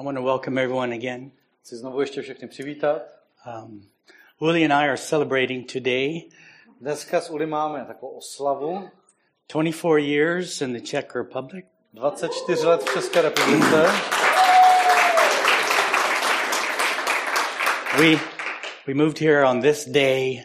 I want to welcome everyone again. Chci znovu ještě všechny přivítat. Um, Willie and I are celebrating today Dneska s Uli máme takovou oslavu. 24 years in the Czech Republic. 24 let v České republice. We we moved here on this day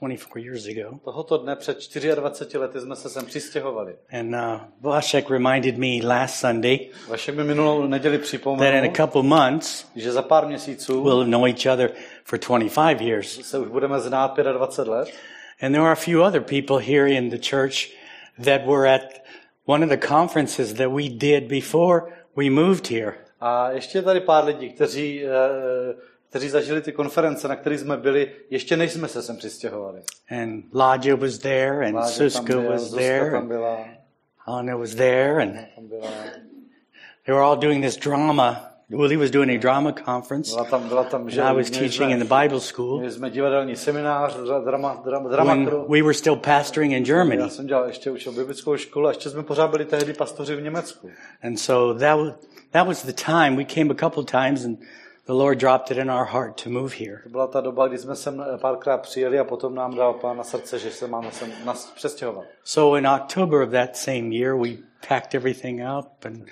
24 years ago, Tohoto dne před 24 lety jsme se sem přistěhovali. and uh, Vlašek reminded me last Sunday Vašek mi minulou neděli that in a couple months že za pár měsíců we'll know each other for 25 years. se už budeme znát 25 let. And there are a few other people here in the church that were at one of the conferences that we did before we moved here. A ještě je tady pár lidí, kteří, eh, kteří zažili ty konference, na kterých jsme byli, ještě než jsme se sem přistěhovali. And Laja was there, and tam Suska byl, was there, and Anna was there, and they were all doing this drama. Willie was doing a drama conference, byla tam, byla tam, že I was teaching in the Bible school jsme divadelní seminář, dra- drama, drama, drama when we were still pastoring in Já Germany. jsem dělal ještě učil biblickou školu a ještě jsme pořád byli tehdy pastoři v Německu. And so that was, that was the time we came a couple times, and the Lord dropped it in our heart to move here. To byla ta doba, kdy jsme sem párkrát přijeli a potom nám dal pán na srdce, že se máme sem nas přestěhovat. So in October of that same year, we packed everything up and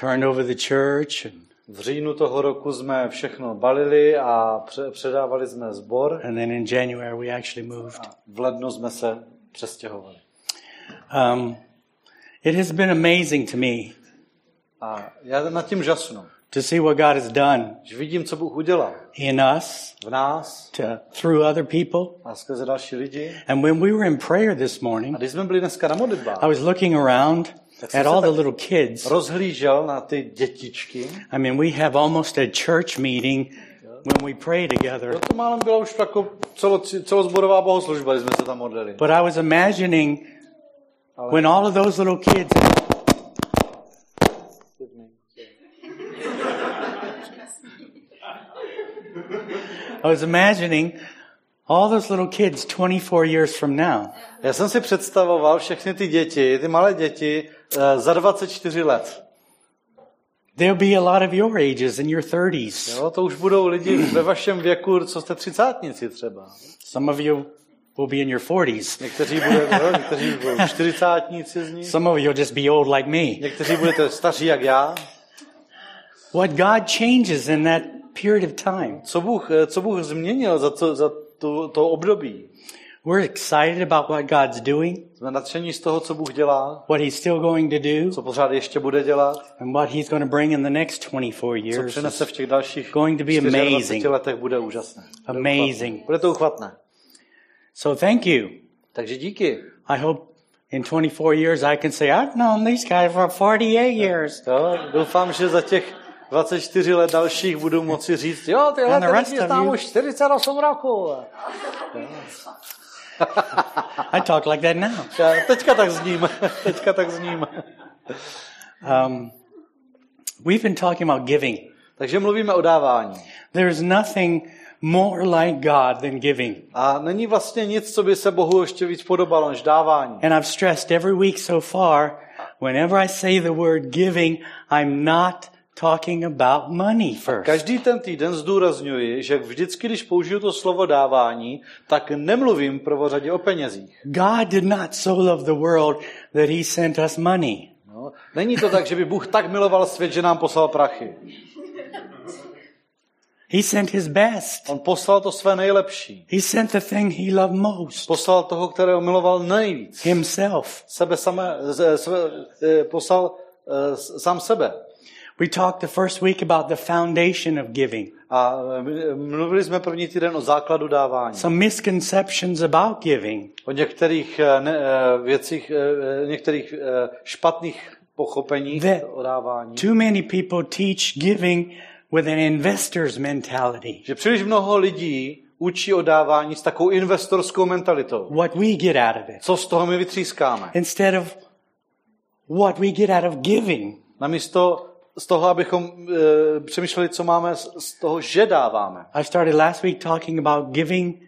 turned over the church. And, V říjnu toho roku jsme všechno balili a pře- předávali jsme sbor. and then in January, we actually moved. V lednu jsme se přestěhovali. Um, it has been amazing to me A já nad tím žasnu, to see what God has done že vidím, co Bůh udělal in us, v nás to, through other people. a skrze další lidi. And when we were in prayer this A morning, když jsme byli dneska na modlitbách, I was looking around at all the little kids. rozhlížel na ty dětičky. I mean, we have almost a church meeting when we pray together. To málem byla už jako celo, celozborová bohoslužba, když jsme se tam modlili. But I was imagining when all of those little kids I was imagining all those little kids 24 years from now. Já jsem si představoval všechny ty děti, ty malé děti, eh, za 24 let. There'll be a lot of your ages in your 30s. Jo, to už budou lidi ve vašem věku, co jste třicátníci třeba. Some of you will be in your 40s. Někteří, bude, jo, někteří budou čtyřicátníci z nich, Some of you will just be old like me. někteří budete staří jak já. What God changes in that period of time. Co Bůh, eh, co Bůh změnil za, to, za to, to období? We're excited about what God's doing, Jsme nadšení z toho, co Bůh dělá, what He's still going to do, co pořád ještě bude dělat, and what He's going to bring in the next 24 co years. přinese v těch dalších going to be 24 amazing. letech, bude úžasné. Bude Amazing. uchvatné. Bude to uchvatné. So thank you. Takže díky. I hope in 24 years I can say, I've known these guys for 48 years. Jo, doufám, že za těch 24 let dalších budu moci říct, jo, tyhle ty lidi znám už 48 roku. I talk like that now. Teďka tak zním, teďka tak zním. Um, we've been talking about giving. Takže mluvíme o dávání. There's nothing more like God than giving. A není vlastně nic, co by se Bohu ještě víc podobalo, než dávání. And I've stressed every week so far, whenever I say the word giving, I'm not talking about money first. Každý ten týden zdůrazňuji, že vždycky, když použiju to slovo dávání, tak nemluvím prvořadě o penězích. God did not so love the world that he sent us money. No, není to tak, že by Bůh tak miloval svět, že nám poslal prachy. He sent his best. On poslal to své nejlepší. He sent the thing he loved most. Poslal toho, kterého miloval nejvíc. Himself. Sebe samé, z- sebe, poslal s- sám sebe. We talked the first week about the foundation of giving. A mluvili jsme první týden o základu dávání. Some misconceptions about giving. O některých eh, ne, eh, věcích, eh, některých špatných pochopení That o dávání. too many people teach giving with an investor's mentality. Že příliš mnoho lidí učí o dávání s takovou investorskou mentalitou. What we get out of it. Co z toho my vytřískáme? Instead of what we get out of giving. Namísto z toho, abychom e, přemýšleli, co máme z, z toho, že dáváme. I started last week talking about giving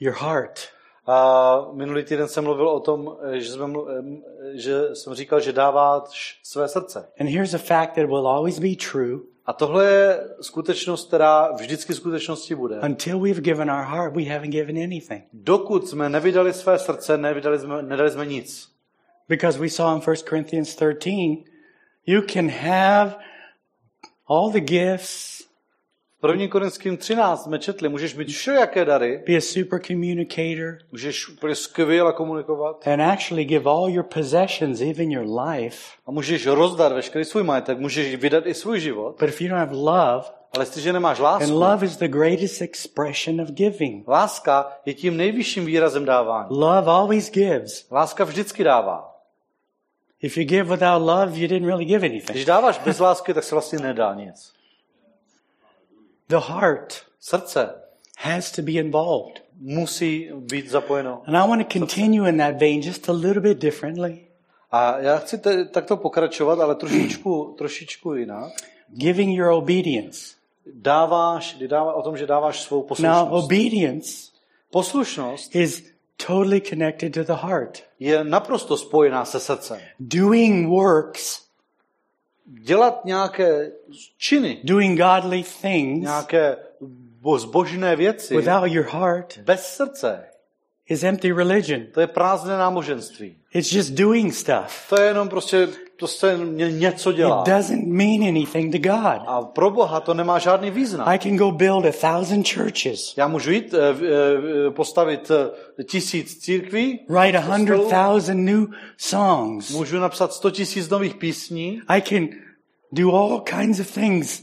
your heart. A minulý týden jsem mluvil o tom, že, jsme, mlu- em, že jsem říkal, že dáváš své srdce. And here's a fact that will always be true. A tohle je skutečnost, která vždycky skutečností bude. Until we've given our heart, we haven't given anything. Dokud jsme nevydali své srdce, nevydali jsme, nedali jsme nic. Because we saw in 1 Corinthians 13, you can have all the gifts, V 1. Korinským 13 jsme četli, můžeš mít všelijaké dary, be a super communicator, můžeš úplně skvěle komunikovat and actually give all your possessions, even your life. a můžeš rozdat veškerý svůj majetek, můžeš vydat i svůj život, But if you don't have love, ale jestliže nemáš and lásku, love is the greatest expression of giving. láska je tím nejvyšším výrazem dávání. Love always gives. Láska vždycky dává. If you give without love, you didn't really give anything. Když dáváš bez lásky, tak se vlastně nedá nic. The heart Srdce has to be involved. musí být zapojeno. And I want to continue in that vein just a little bit differently. A já chci te, takto pokračovat, ale trošičku, trošičku jinak. Giving your obedience. Dáváš, dává, o tom, že dáváš svou Now, poslušnost. obedience Poslušnost is totally connected to the heart. je naprosto spojená se srdcem. Doing works, Dělat nějaké činy, doing godly things nějaké bo- zbožné věci without your heart bez srdce, is empty religion. to je prázdné náboženství. It's just doing stuff. To je jenom prostě, to se ně- něco dělá. It doesn't mean anything to God. A pro Boha to nemá žádný význam. I can go build a thousand churches, Já můžu jít eh, eh, postavit eh, tisíc církví, write a hundred thousand new songs. můžu napsat sto tisíc nových písní, I can do all kinds of things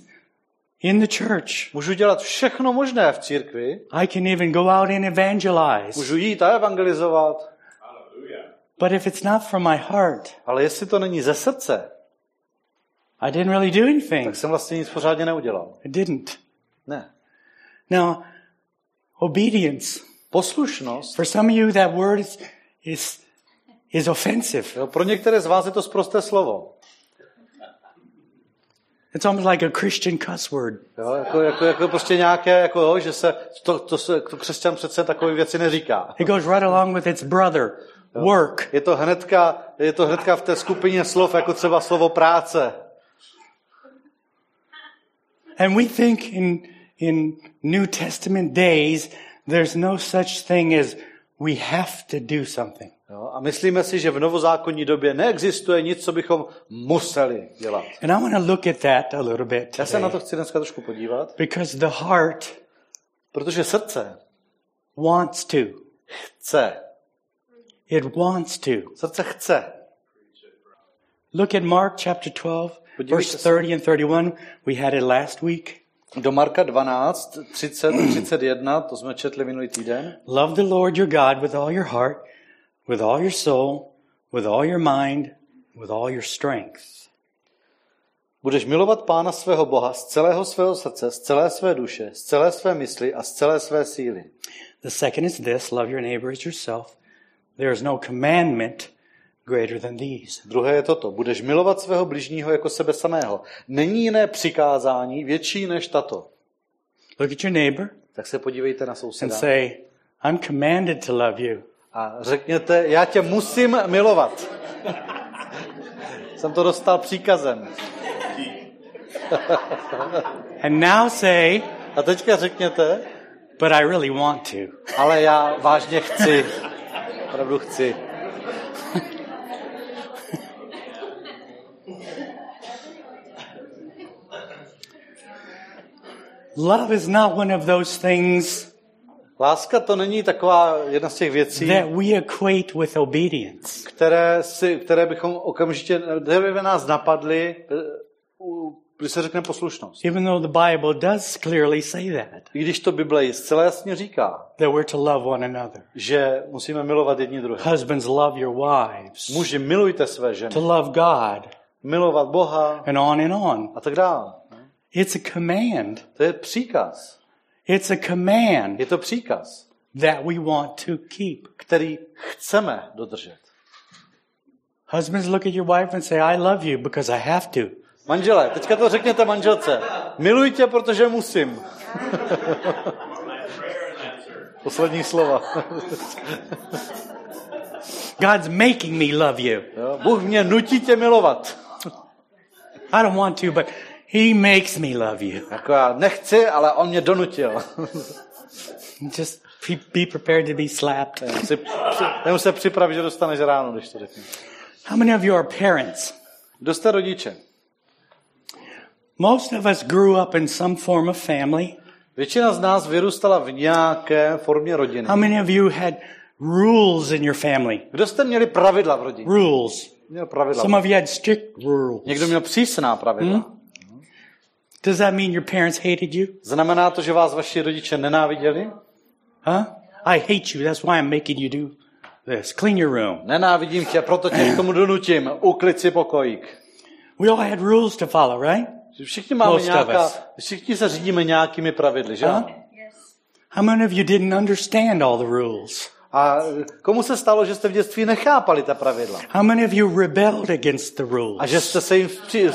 in the church. můžu dělat všechno možné v církvi, I can even go out and evangelize. můžu jít a evangelizovat, But if it's not from my heart, ale jestli to není ze srdce, I didn't really do anything. tak jsem vlastně nic pořádně neudělal. I didn't. Ne. Now, obedience. Poslušnost, For some of you, that word is, is, is offensive. jo, pro některé z vás je to zprosté slovo. It's almost like a Christian cuss word. Jo, jako, jako, jako, prostě nějaké, jako, jo, že se, to, to, se, to křesťan přece takové věci neříká. It goes right along with its brother, work. Je to hnedka, je to hnedka v té skupině slov, jako třeba slovo práce. And we think in, in New Testament days, there's no such thing as we have to do something. Jo, a myslíme si, že v novozákonní době neexistuje nic, co bychom museli dělat. And I want to look at that a little bit Já se na to chci dneska trošku podívat, Because the heart protože srdce wants to. chce. It wants to. Srdce chce. Look at Mark chapter 12, Podívejte verse se. 30 and 31. We had it last week. Do Marka 12, 30, 31, to jsme četli minulý týden. Love the Lord your God with all your heart, with all your soul, with all your mind, with all your strength. Budeš milovat Pána svého Boha z celého svého srdce, z celé své duše, z celé své mysli a z celé své síly. The second is this love your neighbor as yourself. There is no commandment greater than these. Druhé je toto. Budeš milovat svého bližního jako sebe samého. Není jiné přikázání větší než tato. Look at your neighbor Tak se podívejte na and souseda say, I'm commanded to love you. a řekněte, já tě musím milovat. Jsem to dostal příkazem. And now say, A teďka řekněte, but I really want to. ale já vážně chci. Opravdu chci. Love is not one of those things Láska to není taková jedna z těch věcí, that we equate with obedience. které, si, které bychom okamžitě, které by nás napadly, když se řekne poslušnost. Even though the Bible does clearly say that, I když to Bible zcela jasně říká, that we're to love one another. že musíme milovat jedni druhé. Husbands, love your wives. Muži, milujte své ženy. To love God, Milovat Boha and on and on. a tak dále. It's a command. To je příkaz. It's a command Je to příkaz, that we want to keep. který chceme dodržet. Husbands, look at your wife and say, I love you because I have to. Manžele, teďka to řekněte manželce. Miluj tě, protože musím. Poslední slova. God's making me love you. Jo? Bůh mě nutí tě milovat. I don't want to, but He makes me love you. Jako já nechci, ale on mě donutil. Just be, prepared to be slapped. si, se připravit, že dostaneš ráno, když to řeknu. How many of you are parents? Kdo jste rodiče? Most of us grew up in some form of family. Většina z nás vyrůstala v nějaké formě rodiny. How many of you had rules in your family? Kdo jste měli pravidla v rodině? Rules. Měl pravidla. Some of you had strict rules. Někdo měl přísná pravidla. Hmm? Does that mean your parents hated you? Znamená to, že vás vaši rodiče nenáviděli? Huh? I hate you. That's why I'm making you do this. Clean your room. Nenávidím tě, proto tě k tomu donutím. Uklid si pokojík. We all had rules to follow, right? Všichni máme nějaká, všichni se řídíme nějakými pravidly, že? Huh? How many of you didn't understand all the rules? A komu se stalo, že jste v dětství nechápali ta pravidla? How many of you rebelled against the A rules? že jste se jim vstří-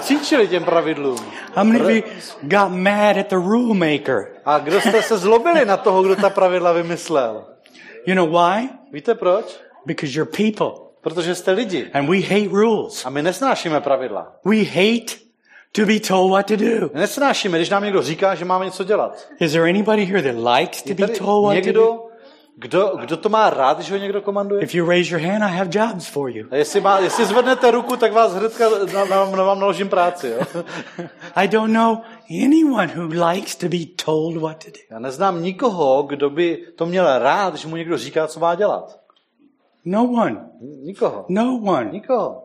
vstříčili těm pravidlům? How many of you got mad at the rule maker? A kdo jste se zlobili na toho, kdo ta pravidla vymyslel? You know why? Víte proč? Because you're people Protože jste lidi. and we hate rules. A my nesnášíme pravidla. We hate to be told what to do. Nesnášíme, když nám někdo říká, že máme něco dělat. Is there anybody here that likes to be told what to do? kdo, kdo to má rád, když ho někdo komanduje? If you raise your hand, I have jobs for you. A jestli, má, jestli zvednete ruku, tak vás hnedka na, na, na vám naložím práci. Jo? I don't know anyone who likes to be told what to do. Já neznám nikoho, kdo by to měl rád, když mu někdo říká, co má dělat. No one. Nikoho. No one. Nikoho.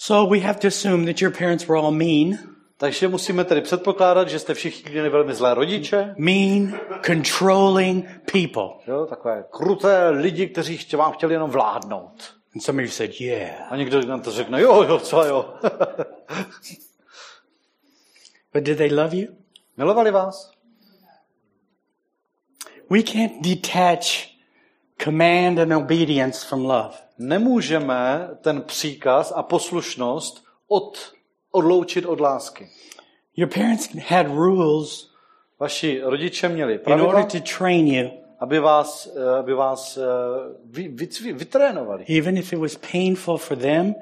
So we have to assume that your parents were all mean, Takže musíme tedy předpokládat, že jste všichni měli velmi zlé rodiče, mean, controlling people. jo? takové kruté lidi, kteří chtě, vám chtěli jenom vládnout. And some of you said, yeah. A někdo nám to řekne, jo, jo, co jo. But did they love you? Milovali vás? We can't detach command and obedience from love. Nemůžeme ten příkaz a poslušnost od, odloučit od lásky. Your parents had rules Vaši rodiče měli in order to train you, aby vás, eh, aby vás eh, vy, vy, vytrénovali. even if it was painful for them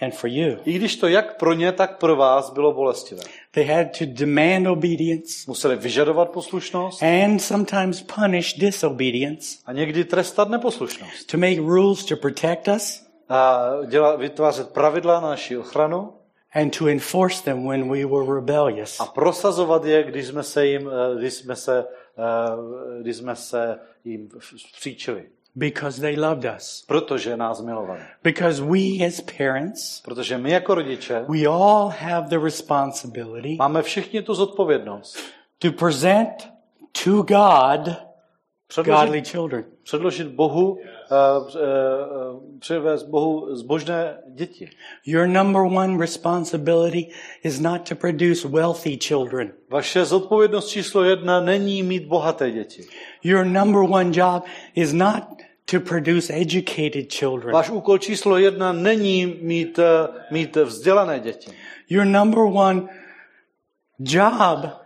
and for you. I když to jak pro ně, tak pro vás bylo bolestivé. They had to demand obedience Museli vyžadovat poslušnost and sometimes punish disobedience a někdy trestat neposlušnost. to make rules to protect us A dělat, vytvářet pravidla na naši ochranu and to enforce them when we were rebellious. a prosazovat je, když jsme se jim, eh, když jsme se, eh, když jsme se jim vstříčili. Because they loved us. Protože nás milovali. Because we as parents, Protože my jako rodiče we all have the responsibility máme všichni tu zodpovědnost to present to God předložit, godly children. předložit Bohu, uh, uh, přivést Bohu zbožné děti. Your number one responsibility is not to produce wealthy children. Vaše zodpovědnost číslo jedna není mít bohaté děti. Your number one job is not to produce educated children. Váš úkol číslo jedna není mít, eh, mít vzdělané děti. Your number one job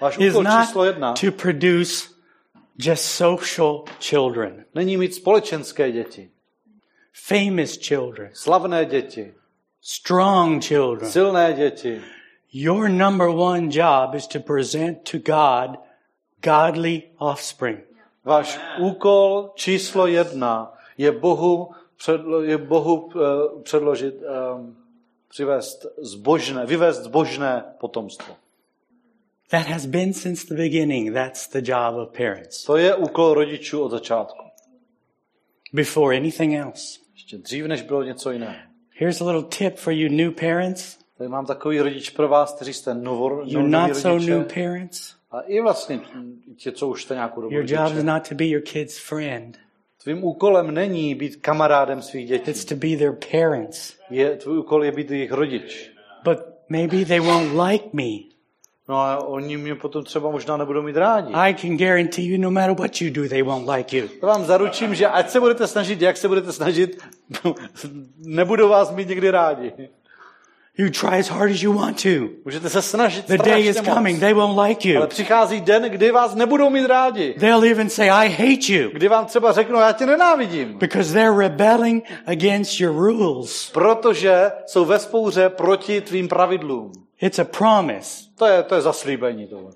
Váš is not to produce just social children, není mít společenské děti, famous children, slavné děti, strong children. silné děti. Your number one job is to present to God godly offspring. Váš úkol číslo jedna je Bohu, předlo, je Bohu uh, předložit, um, přivést zbožné, vyvést zbožné potomstvo. That has been since the beginning. That's the job of parents. To je úkol rodičů od začátku. Before anything else. Ještě dřív, než bylo něco jiného. Here's a little tip for you new parents. Tady mám takový rodič pro vás, kteří jste novor, You noví not so rodiče. new parents. A i vlastně ti, co už jste nějakou dobu Your job is not to be your kid's friend. Tvým úkolem není být kamarádem svých dětí. It's to be their parents. Je, tvůj úkol je být jejich rodič. But maybe they won't like me. No a oni mě potom třeba možná nebudou mít rádi. I can guarantee you no matter what you do, they won't like you. To vám zaručím, že ať se budete snažit, jak se budete snažit, nebudou vás mít někdy rádi. You try as hard as you want to. Můžete se snažit The day is strašně coming, moc. they won't like Ale you. přichází den, kdy vás nebudou mít rádi. They'll even say, I hate you. Kdy vám třeba řeknou, já tě nenávidím. Because they're rebelling against your rules. Protože jsou ve spouře proti tvým pravidlům. It's a promise. To je, to je zaslíbení tohle.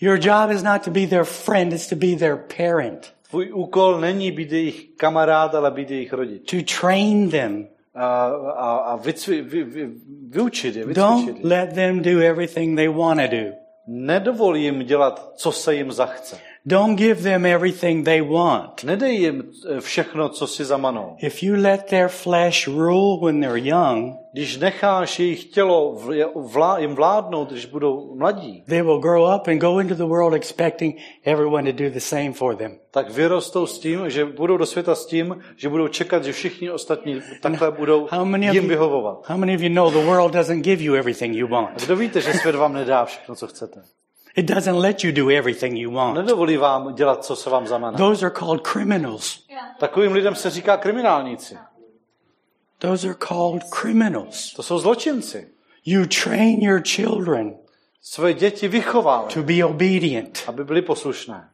Your job is not to be their friend, it's to be their parent. Tvůj úkol není být jejich kamarád, ale být jejich rodič. To train them. A, a, a vycvi, vy, vy, vyučit je, vycvičit Don't je. let them do everything they want to do. Nedovol jim dělat, co se jim zachce. Don't give them everything they want. Nedej jim eh, všechno, co si zamanou. If you let their flesh rule when they're young, Když necháš jejich tělo vl- vlá, jim vládnout, když budou mladí, they will grow up and go into the world expecting everyone to do the same for them. tak vyrostou s tím, že budou do světa s tím, že budou čekat, že všichni ostatní takhle budou How many of jim you, vyhovovat. how many of you know the world doesn't give you everything you A want? kdo víte, že svět vám nedá všechno, co chcete? It doesn't let you do everything you want. Nedovolí vám dělat, co se vám zamaná. Those are called criminals. Takovým lidem se říká kriminálníci. Those are called criminals. To jsou zločinci. You train your children Své děti vychovávají, to be obedient. aby byly poslušné.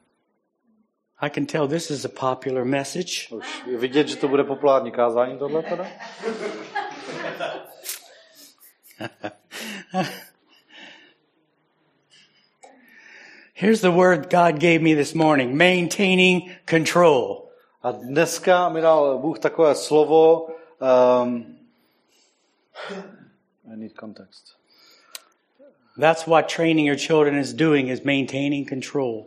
I can tell this is a popular message. Už vidět, že to bude populární kázání tohle teda. Here's the word God gave me this morning maintaining control. A dneska mi dal Bůh takové slovo, um, I need context. That's what training your children is doing is maintaining control.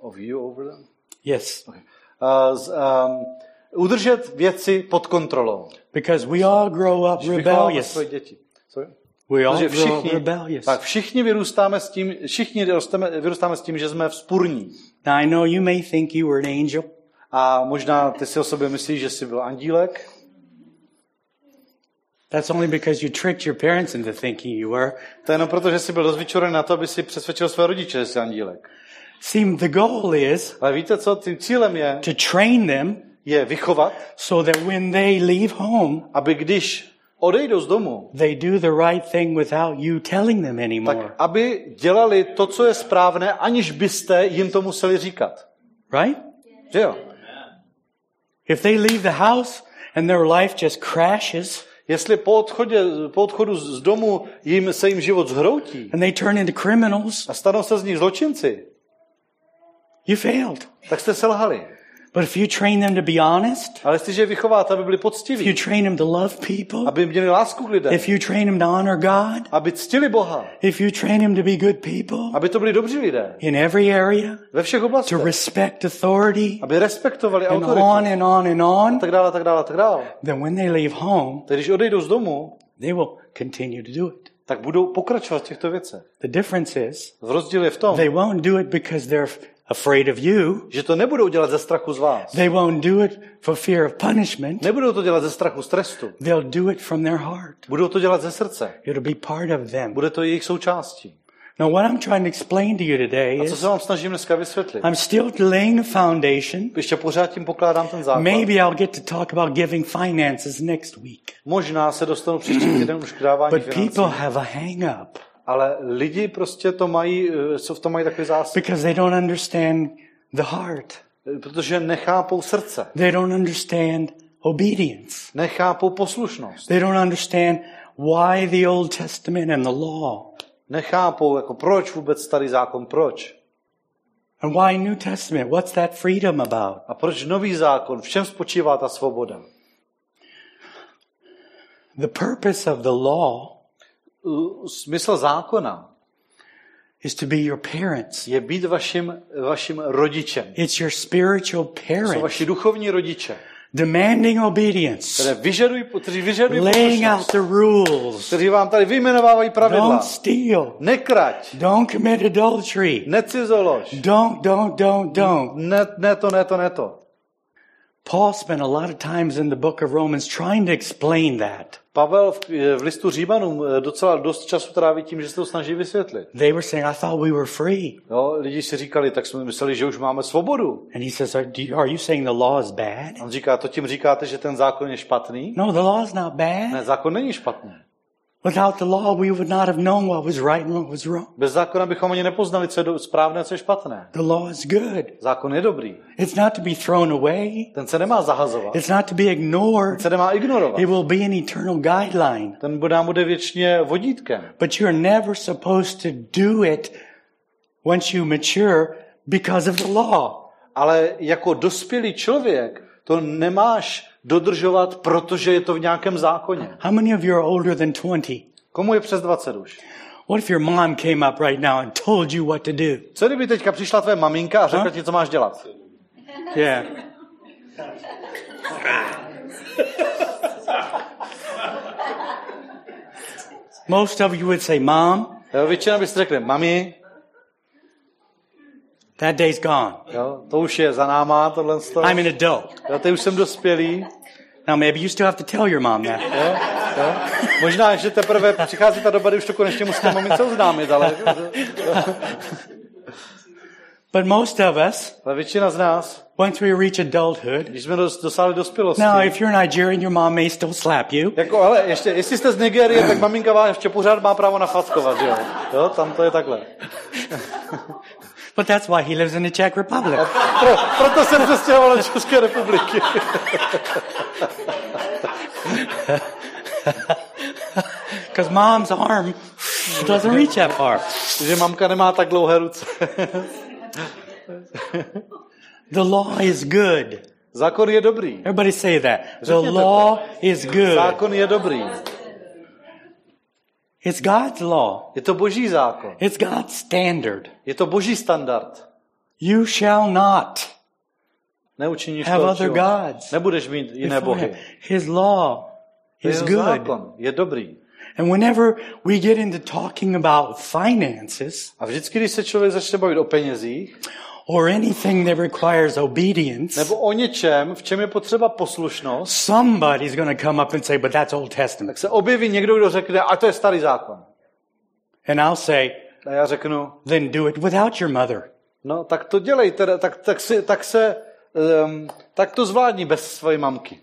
Of you over them? Yes, Uh, z, um, udržet věci pod kontrolou. because we all grow up rebellious. děti. Sorry? We all Protože grow up rebellious. tak všichni vyrůstáme s tím, všichni rosteme, vyrůstáme s tím, že jsme vzpurní. Now I know you may think you were an angel, A možná ty si o sobě myslíš, že jsi byl andílek, That's only because you tricked your parents into thinking you were. to je jenom proto, že jsi byl dost vyčurený na to, aby si přesvědčil své rodiče, že jsi andílek. See, the goal is Ale víte co, tím cílem je, to train them je vychovat, so that when they leave home, aby když odejdou z domu, they do the right thing without you telling them tak anymore. aby dělali to, co je správné, aniž byste jim to museli říkat. Right? Že jo? If they leave the house and their life just crashes Jestli po, odchodě, po odchodu z domu jim se jim život zhroutí and they turn into criminals, a stanou se z nich zločinci, you failed. tak jste selhali. But if you train them to be honest, Ale jestliže je vychováte, aby byli if you poctiví, train them to love people, aby měli lásku k lidem, if you train them to honor God, aby ctili Boha, if you train them to be good people aby to byli dobří lidé in every area, ve všech to oblastech, respect authority, aby respektovali and autoritu on and on and on, a tak dále, a tak dále, a tak dále. then when they leave home, Tak když odejdou z domu, they will continue to do it. tak budou pokračovat v těchto věcech. The difference is V rozdíl je v tom, they won't do it because they're afraid of you. že to nebudou dělat ze strachu z vás. They won't do it for fear of punishment. Nebudou to dělat ze strachu z trestu. They'll do it from their heart. Budou to dělat ze srdce. It'll be part of them. Bude to jejich součástí. Now, what I'm trying to explain to you today A co is se vám snažím dneska vysvětlit? I'm still laying a foundation. Ještě pořád tím pokládám ten základ. Maybe I'll get to talk about giving finances next week. Možná se dostanu příští týden už k dávání But financí. people have a hang up Ale lidi prostě to mají, eh, co v tom mají takový zásad. because they don't understand the heart. Protože nechápou srdce. They don't understand obedience. Nechápou poslušnost. They don't understand why the Old Testament and the law Nechápou, jako proč vůbec starý zákon, proč. and why New Testament. What's that freedom about? A proč nový zákon, v čem spočívá ta svoboda? The purpose of the law Smysl zákona is to be your parents. je být vaším, vaším rodičem. It's your spiritual Jsou parents vaši duchovní rodiče, demanding obedience, které vyžadují, kteří vyžadují laying out the rules. kteří vám tady vyjmenovávají pravidla. Don't steal. Nekrať, Don't commit adultery. necizolož, Don't, don't, don't, don't. ne, ne to, ne to, ne to. Paul spent a lot of times in the book of Romans trying to explain that. Pavel v, v listu Římanům eh, docela dost času tráví tím, že se to snaží vysvětlit. They were saying, I thought we were free. Jo, lidi si říkali, tak jsme mysleli, že už máme svobodu. And he says, Are, you, are you saying the law is bad? On říká, to tím říkáte, že ten zákon je špatný? No, the law is not Ne, bad. zákon není špatný. Without the law, we would not have known what was right and what was wrong. Bez zákona bychom ani nepoznali, co je správné, co je špatné. The law is good. Zákon je dobrý. It's not to be thrown away. Ten se nemá zahazovat. It's not to be Ten ignored. se nemá ignorovat. It will be an eternal guideline. Ten bude nám bude věčně vodítkem. But you're never supposed to do it once you mature because of the law. Ale jako dospělý člověk to nemáš dodržovat, protože je to v nějakém zákoně. How many of you are older than 20? Komu je přes 20 už? What if your mom came up right now and told you what to do? Co kdyby teďka přišla tvoje maminka a řekla Ha? ti, co máš dělat? Yeah. Most of you would say, Mom, většina byste řekli, mami, that day's gone. jo, to už je za náma, tohle toho. I'm an adult. Jo, teď už jsem dospělý. Now, maybe you still have to tell your mom that. Jo, jo. Možná, že teprve přichází ta doba, kdy už to konečně musíte mamince oznámit, ale, But most of us, ale většina z nás, once we reach adulthood, když jsme dos, dosáhli dospělosti, now if you're Nigerian, your mom may still slap you. jako, ale ještě, jestli jste z Nigérie, tak maminka vás ještě pořád má právo nafackovat, jo? Jo, tam to je takhle. But that's why he lives in the Czech Republic. Pro, proto jsem přestěhoval do České republiky. Because mom's arm doesn't reach that far. že mamka nemá tak dlouhé ruce. The law is good. Zákon je dobrý. Everybody say that. The law is good. Zákon je dobrý. It's God's law. Je to boží zákon. It's God's standard. Je to boží standard. You shall not Neučiníš have to, other čeho- gods. Nebudeš mít jiné bohy. His law is good. zákon. Je dobrý. And whenever we get into talking about finances A vždycky, když se člověk začne bavit o penězích, or anything that requires obedience, nebo o něčem, v čem je potřeba poslušnost, somebody's going to come up and say, but that's Old Testament. tak se objeví někdo, kdo řekne, a to je starý zákon. And I'll say, A já řeknu, then do it without your mother. no tak to dělej, teda, tak, tak, si, tak se, um, tak to zvládni bez své mamky.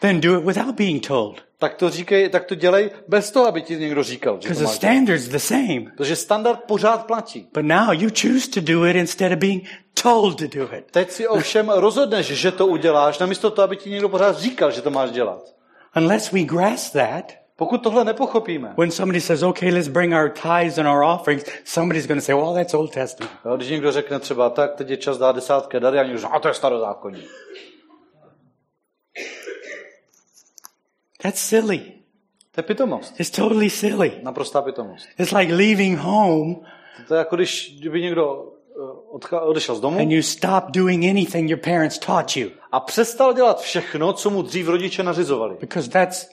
Then do it without being told. Tak to říkej, tak to dělej bez toho, aby ti někdo říkal, že the standard's the same. Protože standard pořád platí. But now you choose to do it instead of being told to do it. Teď si ovšem rozhodneš, že to uděláš, namísto toho, aby ti někdo pořád říkal, že to máš dělat. Unless we grasp that, Pokud tohle nepochopíme, when somebody says, okay, let's bring our tithes and our offerings, somebody's going to say, well, that's Old Testament. jo, když někdo řekne třeba, tak teď je čas dát desátké dary, a někdo řekne, a to je starozákonní. That's silly. To je pitomost. It's totally silly. Naprostá pitomost. It's like leaving home To je jako když kdyby někdo eh, odešel z domu and you stop doing anything your parents taught you a přestal dělat všechno, co mu dřív rodiče nařizovali. because that's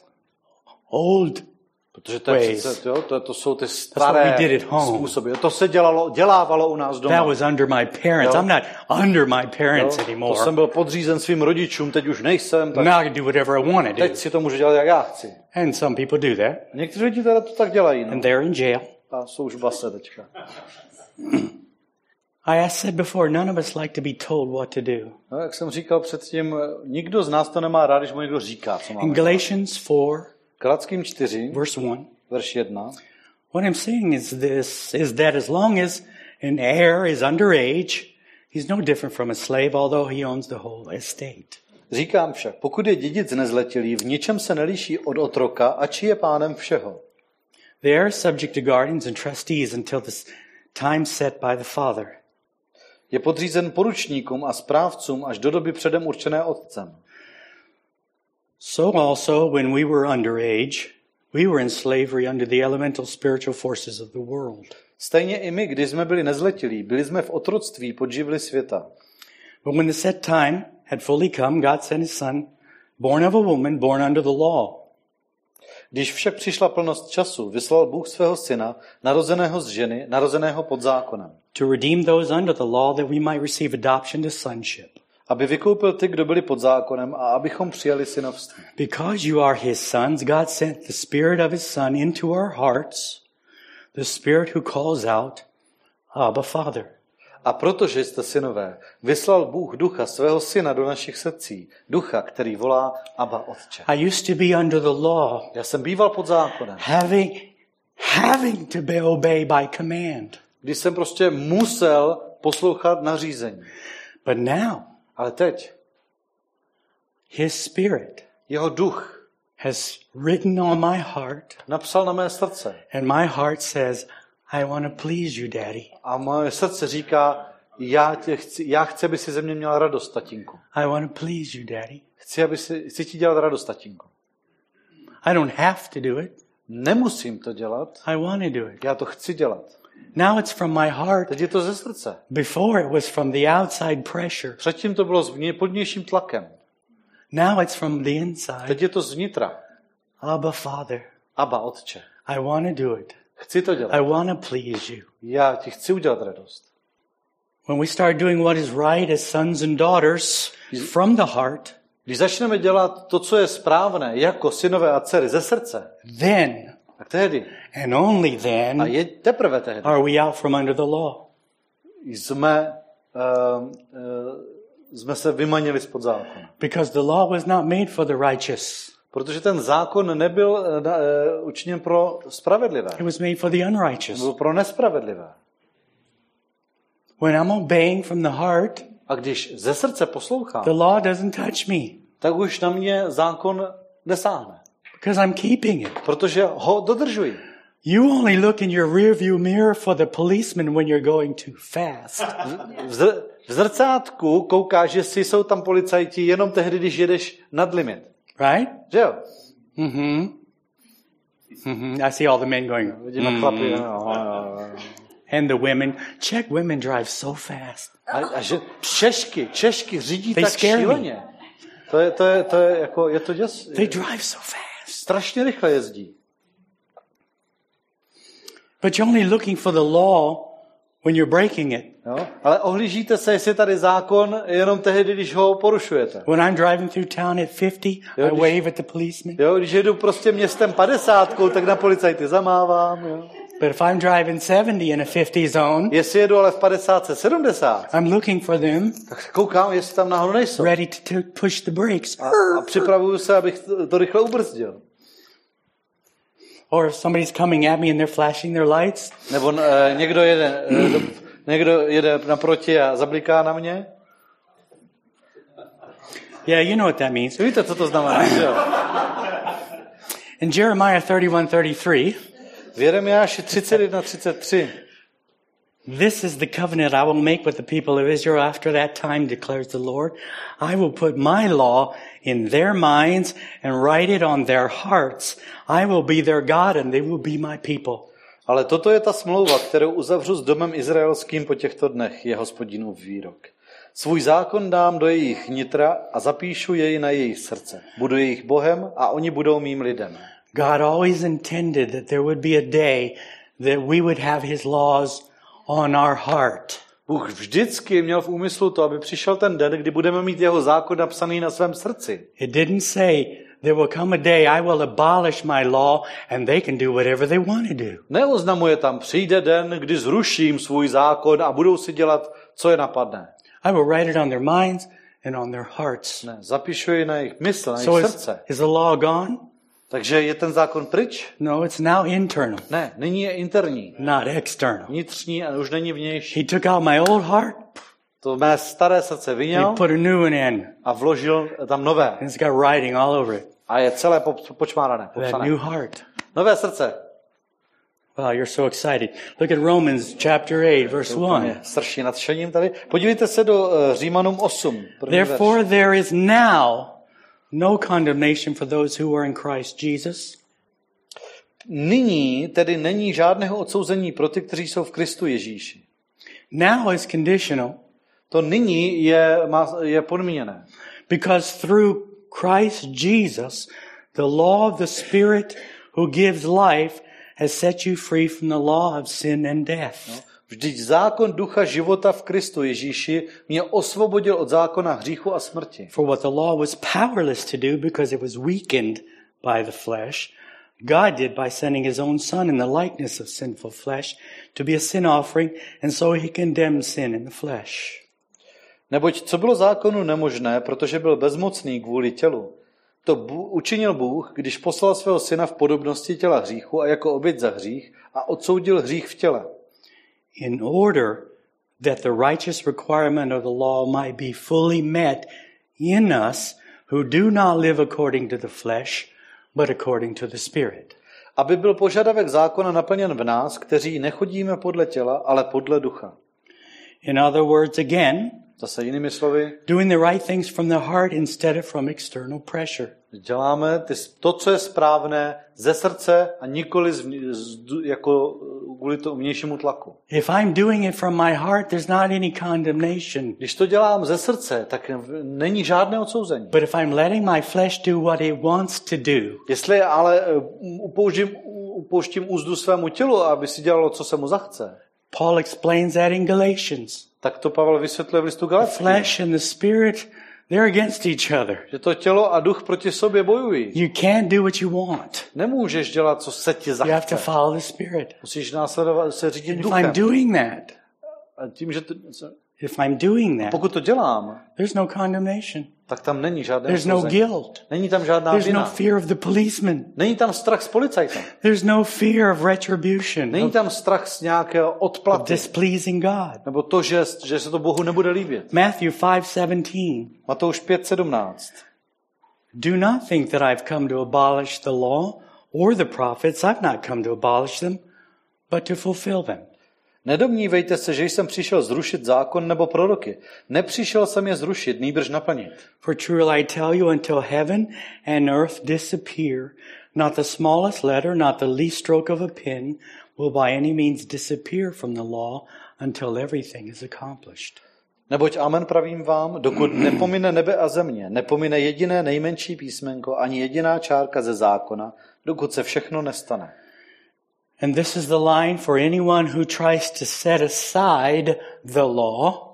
old. Protože to, je Ways. přece, jo, to, to jsou ty staré způsoby. To se dělalo, dělávalo u nás doma. That was under my parents. Jo. I'm not under my parents Jo, to anymore. jsem byl podřízen svým rodičům, teď už nejsem, tak Now I can do whatever I want to do. teď si to můžu dělat, jak já chci. And some people do that. Někteří lidi teda to tak dělají, no. And they're in jail. A jsou už v base teďka. I said before, none of us like to be told what to do. No, jak jsem říkal předtím, nikdo z nás to nemá rád, když mu někdo říká, co In máme. Galatians 4, Galackým 4, verse 1, verš 1. what I'm saying is this, is that as long as an heir is underage, he's no different from a slave, although he owns the whole estate. Říkám však, pokud je dědic nezletilý, v ničem se nelíší od otroka, ač je pánem všeho. The heir is subject to guardians and trustees until the time set by the father. Je podřízen poručníkům a správcům až do doby předem určené otcem. So also, when we were underage, we were in slavery under the elemental spiritual forces of the world. Stejně i my, když jsme byli nezletilí, byli jsme v otroctví pod živly světa. But when the set time had fully come, God sent his son, born of a woman, born under the law. Když však přišla plnost času, vyslal Bůh svého syna, narozeného z ženy, narozeného pod zákonem, to redeem those under the law that we might receive adoption to sonship. Aby vykoupil ty, kdo byli pod zákonem a abychom přijali synovství. Because you are his sons, God sent the Spirit of his Son into our hearts, the Spirit who calls out, Abba, Father. A protože jste synové, vyslal Bůh ducha svého syna do našich srdcí, ducha, který volá Abba Otče. I used to be under the law, Já jsem býval pod zákonem, having, having to be obey by command. když jsem prostě musel poslouchat nařízení. But now, Ale teď his Spirit jeho duch has written on my heart, napsal na mé srdce. and my heart says, I want to please you, Daddy. A moje srdce říká, já, tě chci, já chci, aby si ze mě měla radost, tatínku. I want to please you, Daddy. Chci, aby si, chci ti dělat radost, tatínku. I don't have to do it. Nemusím to dělat, I want to do it. já to chci dělat. Now it's from my heart. Teď je to ze srdce. Before it was from the outside pressure. Předtím to bylo pod vnějším tlakem. Now it's from the inside. Teď je to zvnitra. Abba, Father, Aba, otče. I want to do it. Chci to dělat. I want to please you. Já ti chci udělat radost. When we start doing what is right as sons and daughters from the heart, Když začneme dělat to, co je správné, jako synové a dcery ze srdce, then tak tehdy, and only a then je teprve tehdy, are we out from under the law. jsme, uh, uh, jsme se vymanili spod zákona. Because the law was not made for the righteous, Protože ten zákon nebyl uh, uh, učiněn pro spravedlivé, it was made for the unrighteous. byl pro nespravedlivé. When I'm obeying from the heart, A když ze srdce poslouchám, the law doesn't touch me tak už na mě zákon nesáhne. Because I'm keeping it. Protože ho dodržuji. You only look in your rearview mirror for the policeman when you're going too fast. V, v zrcátku koukáš, že si jsou tam policajti jenom tehdy, když jedeš nad limit. Right? Že jo? Mm-hmm. Mm-hmm. I see all the men going, Vidíme "Mm." chlapy. no. and the women. Czech women drive so fast. A, a že Češky, Češky řídí They tak šíleně. To je, to je, to je jako, je to děs, They drive so fast. Strašně rychle jezdí. But you're only looking for the law when you're breaking it. Jo? Ale ohlížíte se, jestli je tady zákon jenom tehdy, když ho porušujete. When I'm driving through town at 50, I když- wave at the policeman. Jo? Když jedu prostě městem 50, tak na policajty zamávám. Jo? But if I'm driving 70 in a 50 zone, Jestli jedu ale v 50, 70, I'm looking for them, tak se koukám, jestli tam náhodou nejsou. ready to, to push the brakes. A, a připravuju se, abych to, to rychle ubrzdil. Or if somebody's coming at me and they're flashing their lights, Nebo e, někdo, jede, e, do, někdo jede naproti a zabliká na mě. yeah, you know what that means. Víte, co to znamená, že jo? In Jeremiah 31 33, V Jeremiáši 31, 33. This is the covenant I will make with the people of Israel after that time, declares the Lord. I will put my law in their minds and write it on their hearts. I will be their God and they will be my people. Ale toto je ta smlouva, kterou uzavřu s domem izraelským po těchto dnech, je hospodinův výrok. Svůj zákon dám do jejich nitra a zapíšu jej na jejich srdce. Budu jejich Bohem a oni budou mým lidem. God always intended that there would be a day that we would have his laws on our heart. Bůh vždycky měl v úmyslu to, aby přišel ten den, kdy budeme mít jeho zákon napsaný na svém srdci. It didn't say there will come a day I will abolish my law and they can do whatever they want to do. Neoznamuje tam, přijde den, kdy zruším svůj zákon a budou si dělat, co je napadne. I will write it on their minds and on their hearts. Ne, zapíšu ji na jejich mysl, na So jejich is, srdce. is the law gone? Takže je ten zákon pryč? No, it's now internal, Ne, nyní je interní. not external. Vnitřní a už není vnější. He took out my old heart, To mé staré srdce he vyněl put a new one in, a vložil tam nové. and it's got writing all over it. A je celé po, počmárané, That popsané. new heart. Nové srdce. Wow, you're so excited. Look at Romans chapter 8, verse 1. Je srší nadšením tady. Podívejte se do eh, Římanům 8. První Therefore, there is now no condemnation for those who are in Christ Jesus. Nyní tedy není žádného odsouzení pro ty, kteří jsou v Kristu Ježíši. Now is conditional To nyní je, je podmíněné. because through Christ Jesus, the law of the Spirit who gives life has set you free from the law of sin and death. Vždyť zákon ducha života v Kristu Ježíši mě osvobodil od zákona hříchu a smrti. For what the law was powerless to do because it was weakened by the flesh, God did by sending his own son in the likeness of sinful flesh to be a sin offering, and so he condemned sin in the flesh. Neboť co bylo zákonu nemožné, protože byl bezmocný kvůli tělu, to Bů- učinil Bůh, když poslal svého syna v podobnosti těla hříchu a jako oběť za hřích a odsoudil hřích v těle. In order that the righteous requirement of the law might be fully met in us who do not live according to the flesh, but according to the Spirit. Aby byl požadavek zákona naplněn v nás, kteří nechodíme podle těla, ale podle ducha. In other words, again, Zase jinými slovy, doing the right things from the heart instead of from external pressure. děláme ty, to, co je správné ze srdce a nikoli z, z, jako kvůli tomu vnějšímu tlaku. If I'm doing it from my heart, there's not any condemnation. Když to dělám ze srdce, tak není žádné odsouzení. But if I'm letting my flesh do what it wants to do, Jestli ale eh, upouštím, upouštím úzdu svému tělu, aby si dělalo, co se mu zachce, Paul explains that in Galatians. tak to Pavel vysvětluje v listu The Galackým, flesh and the spirit, they're against each other. že to tělo a duch proti sobě bojují. You can't do what you want. Nemůžeš dělat, co se ti You have to zachce. follow the Spirit. Musíš následovat, se řídit if duchem. I'm doing that, A tím, že to, if I'm doing that, pokud to dělám, there's no condemnation. tak tam není žádné There's no guilt. Není tam žádná There's no vina. fear of the policeman. Není tam strach z policajta. There's no fear of retribution, Není of, tam strach z nějakého of odplaty. displeasing God. Nebo to, že, že se to Bohu nebude líbit. Matthew 5:17. Matouš 5.17. Do not think that I've come to abolish the law or the prophets. I've not come to abolish them, but to fulfill them. Nedomnívejte se, že jsem přišel zrušit zákon nebo proroky. Nepřišel jsem je zrušit, nýbrž naplnit. For truly I tell you, until heaven and earth disappear, not the smallest letter, not the least stroke of a pen will by any means disappear from the law until everything is accomplished. Neboť amen pravím vám, dokud nepomine nebe a země, nepomine jediné nejmenší písmenko, ani jediná čárka ze zákona, dokud se všechno nestane. And this is the line for anyone who tries to set aside the law.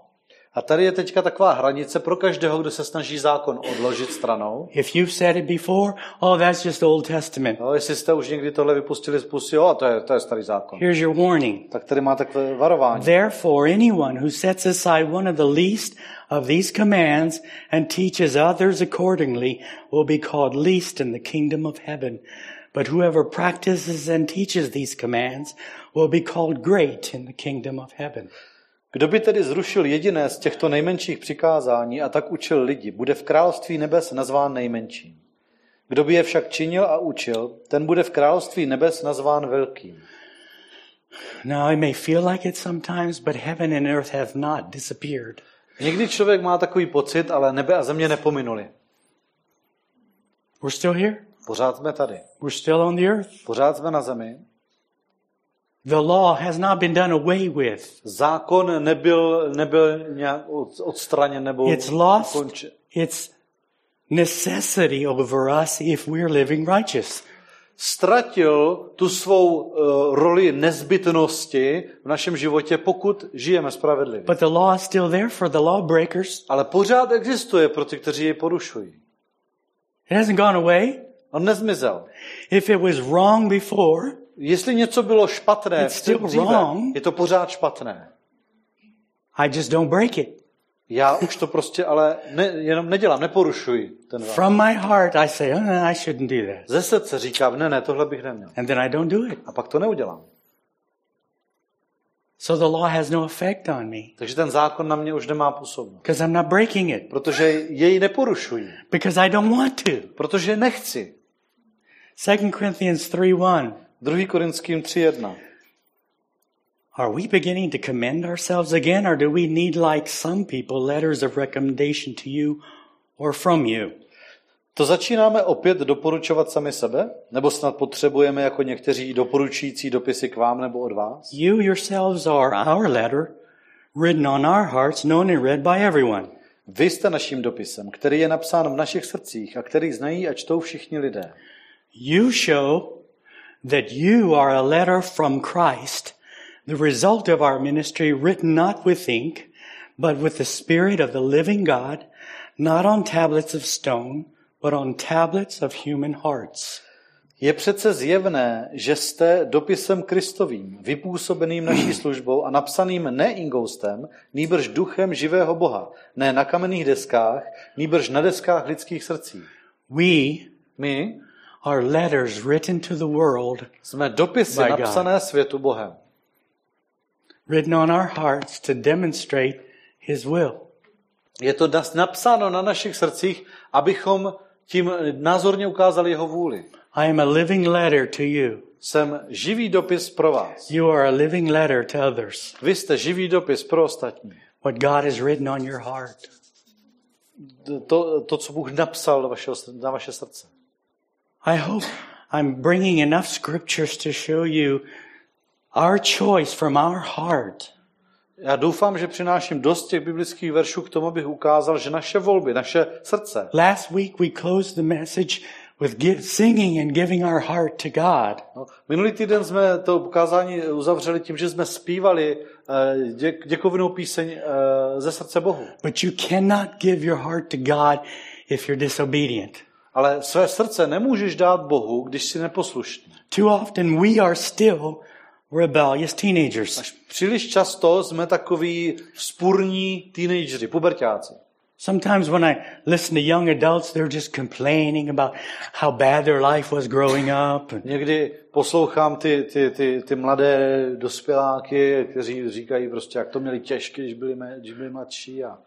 A tady je teďka taková hranice pro každého, kdo se snaží zákon odložit stranou. If you've said it before, oh, that's just Old Testament. No, jestli jste už někdy tohle vypustili z pusy, jo, to je, to je starý zákon. Here's your warning. Tak tady má takové varování. Therefore, anyone who sets aside one of the least of these commands and teaches others accordingly will be called least in the kingdom of heaven. But whoever practices and teaches these commands will be called great in the kingdom of heaven. Kdo by tedy zrušil jediné z těchto nejmenších přikázání a tak učil lidi, bude v království nebes nazván nejmenším. Kdo by je však činil a učil, ten bude v království nebes nazván velkým. Now, it may feel like it sometimes, but heaven and earth have not disappeared. Někdy člověk má takový pocit, ale nebe a země nepominuli. We're still here. Pořád jsme tady. We're still on the earth. Pořád jsme na zemi. The law has not been done away with. Zákon nebyl, nebyl nějak od- odstraněn nebo It's lost ukončen. its necessity over us if we're living righteous. Ztratil tu svou uh, roli nezbytnosti v našem životě, pokud žijeme spravedlivě. But the law is still there for the lawbreakers. Ale pořád existuje pro ty, kteří jej porušují. It hasn't gone away. On nezmizel. If it was wrong before, Jestli něco bylo špatné It's still dříve, wrong. je to pořád špatné. I just don't break it. Já už to prostě ale ne, jenom nedělám, neporušuji ten zákon. From my heart, I say, oh, no, I shouldn't do that. Ze srdce říkám, ne, ne, tohle bych neměl. And then I don't do it. A pak to neudělám. So the law has no effect on me Takže ten zákon na mě už nemá působnost. because I'm not breaking it Protože jej neporušuji. because I don't want to. Protože nechci. 2 Corinthians 3 1. 2. Korinským 3.1. Are we beginning to commend ourselves again, or do we need, like some people, letters of recommendation to you or from you? To začínáme opět doporučovat sami sebe? Nebo snad potřebujeme jako někteří doporučující dopisy k vám nebo od vás? You yourselves are our letter, written on our hearts, known and read by everyone. Vy jste naším dopisem, který je napsán v našich srdcích a který znají a čtou všichni lidé. You show that you are a letter from Christ, The result of our ministry written not with ink, but with the Spirit of the living God, not on tablets of stone, but on tablets of human hearts. Je přece zjevné, že jste dopisem Kristovým, vypůsobeným naší službou a napsaným ne ingoustem, nýbrž duchem živého Boha, ne na kamenných deskách, nýbrž na deskách lidských srdcí. We My are letters written to the world, jsme dopisy God. napsané světu Bohem. written on our hearts to demonstrate His will. Je to napsáno na našich srdcích, abychom tím názorně ukázali jeho vůli. I am a living letter to you. Jsem živý dopis pro vás. You are a living letter to others. Vy jste živý dopis pro ostatní. What God has written on your heart. To, to co Bůh napsal na, vašeho, na vaše srdce. I hope I'm bringing enough scriptures to show you our choice from our heart. Já doufám, že přináším dost těch biblických veršů k tomu, abych ukázal, že naše volby, naše srdce. Last week we closed the message with gi- singing and giving our heart to God. No, minulý týden jsme to ukázání uzavřeli tím, že jsme zpívali eh, dě, děkovinou píseň eh, ze srdce Bohu. But you cannot give your heart to God if you're disobedient. Ale své srdce nemůžeš dát Bohu, když jsi neposlušný. Too often we are still rebellious teenagers. Až příliš často jsme takový vzpurní teenageři, pubertáci. Sometimes when I listen to young adults, they're just complaining about how bad their life was growing up. Někdy poslouchám ty, ty, ty, ty mladé dospěláky, kteří říkají prostě, jak to měli těžké, když byli, když byli mladší a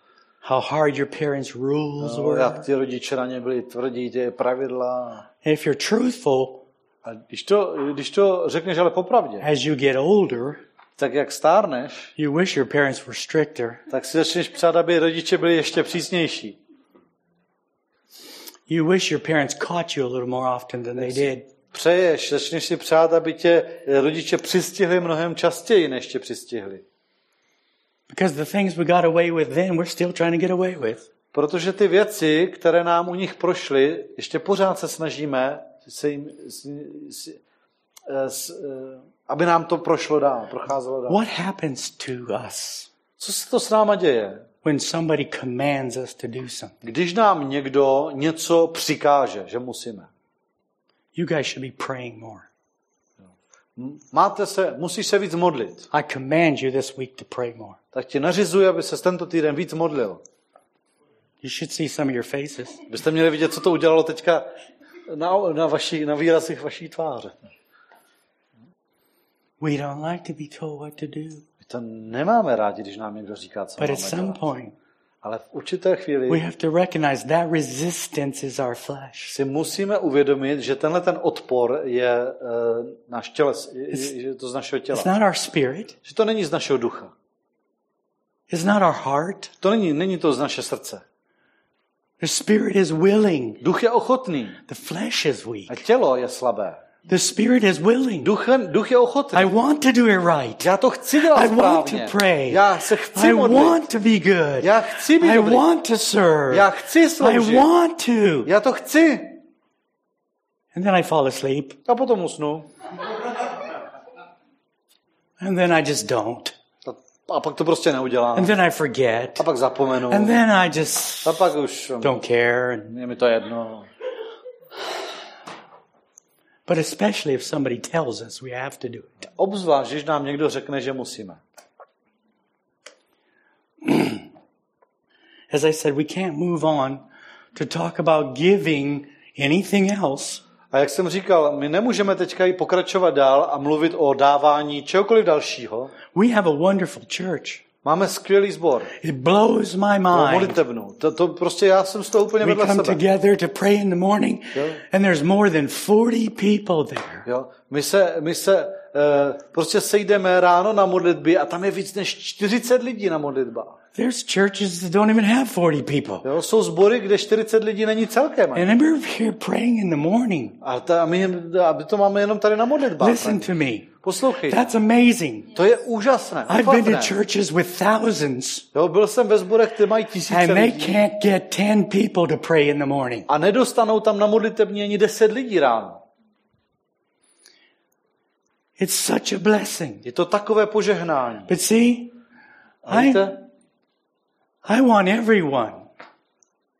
how hard your parents' rules no, were. jak ty rodiče na ně byli tvrdí, ty pravidla. And if you're truthful, A když to, když to řekneš ale popravdě, as you get older, tak jak stárneš, you wish your parents were stricter. tak si začneš přát, aby rodiče byli ještě přísnější. You wish your parents caught you a little more often than they did. Přeješ, začneš si přát, aby tě rodiče přistihli mnohem častěji, než tě přistihli. Because the things we got away with then, we're still trying to get away with. Protože ty věci, které nám u nich prošly, ještě pořád se snažíme, se jim, s, s, s, eh, aby nám to prošlo dál, procházelo dál. What happens to us Co se to s náma děje? when somebody commands us to do something? Když nám někdo něco přikáže, že musíme. You guys should be praying more. Máte se, musíš se víc modlit. I command you this week to pray more. Tak ti nařizuji, aby se tento týden víc modlil. You should see some of your faces. Byste měli vidět, co to udělalo teďka na, na, vaší, na výrazech vaší tváře. We don't like to be told what to do. My to nemáme rádi, když nám někdo říká, co But at máme some dělat. point, Ale v určité chvíli we have to recognize that resistance is our flesh. si musíme uvědomit, že tenhle ten odpor je uh, náš těles, je, je to z našeho těla. It's not our spirit. Že to není z našeho ducha. It's not our heart. To není, není to z naše srdce. The spirit is willing. Duch je ochotný The flesh is a weak. tělo je slabé. The spirit is willing. Duch, duch je ochotný. I want to do it right. Já to chci dělat I want to pray. Já se chci I modlit. want to be good. Já chci být I dobrý. want to serve. Já chci I want to. Já to chci. And then I fall asleep. A potom usnu. And then I just don't. A, pak to prostě neudělám. And then I forget. A pak zapomenu. And then I just A pak už um, don't care. And- je mi to jedno. But especially if somebody tells us we have to do it. Obzvlášť, když nám někdo řekne, že musíme. As I said, we can't move on to talk about giving anything else A jak jsem říkal, my nemůžeme teďka i pokračovat dál a mluvit o dávání čehokoliv dalšího. We have a wonderful church. Máme skvělý sbor. It blows my mind. modlitevnu. To, to prostě já jsem z toho úplně We vedle come sebe. together to pray in the morning, Yeah. and there's more than 40 people there. Jo? My se, my se uh, prostě sejdeme ráno na modlitbě a tam je víc než 40 lidí na modlitbách. There's churches that don't even have 40 people. Jo? Jsou sbory, kde 40 lidí není celkem. And we're here praying in the morning. A, ta, a my, a my to máme jenom tady na modlitbách. Listen to me. Poslouchej, That's amazing. to je úžasné. I've been to churches with thousands, Jo, byl jsem ve sborech, kde mají tisíce and they lidí. can't get 10 people to pray in the morning. A nedostanou tam na modlitebně ani 10 lidí ráno. It's such a blessing. Je to takové požehnání. But see, I, I want everyone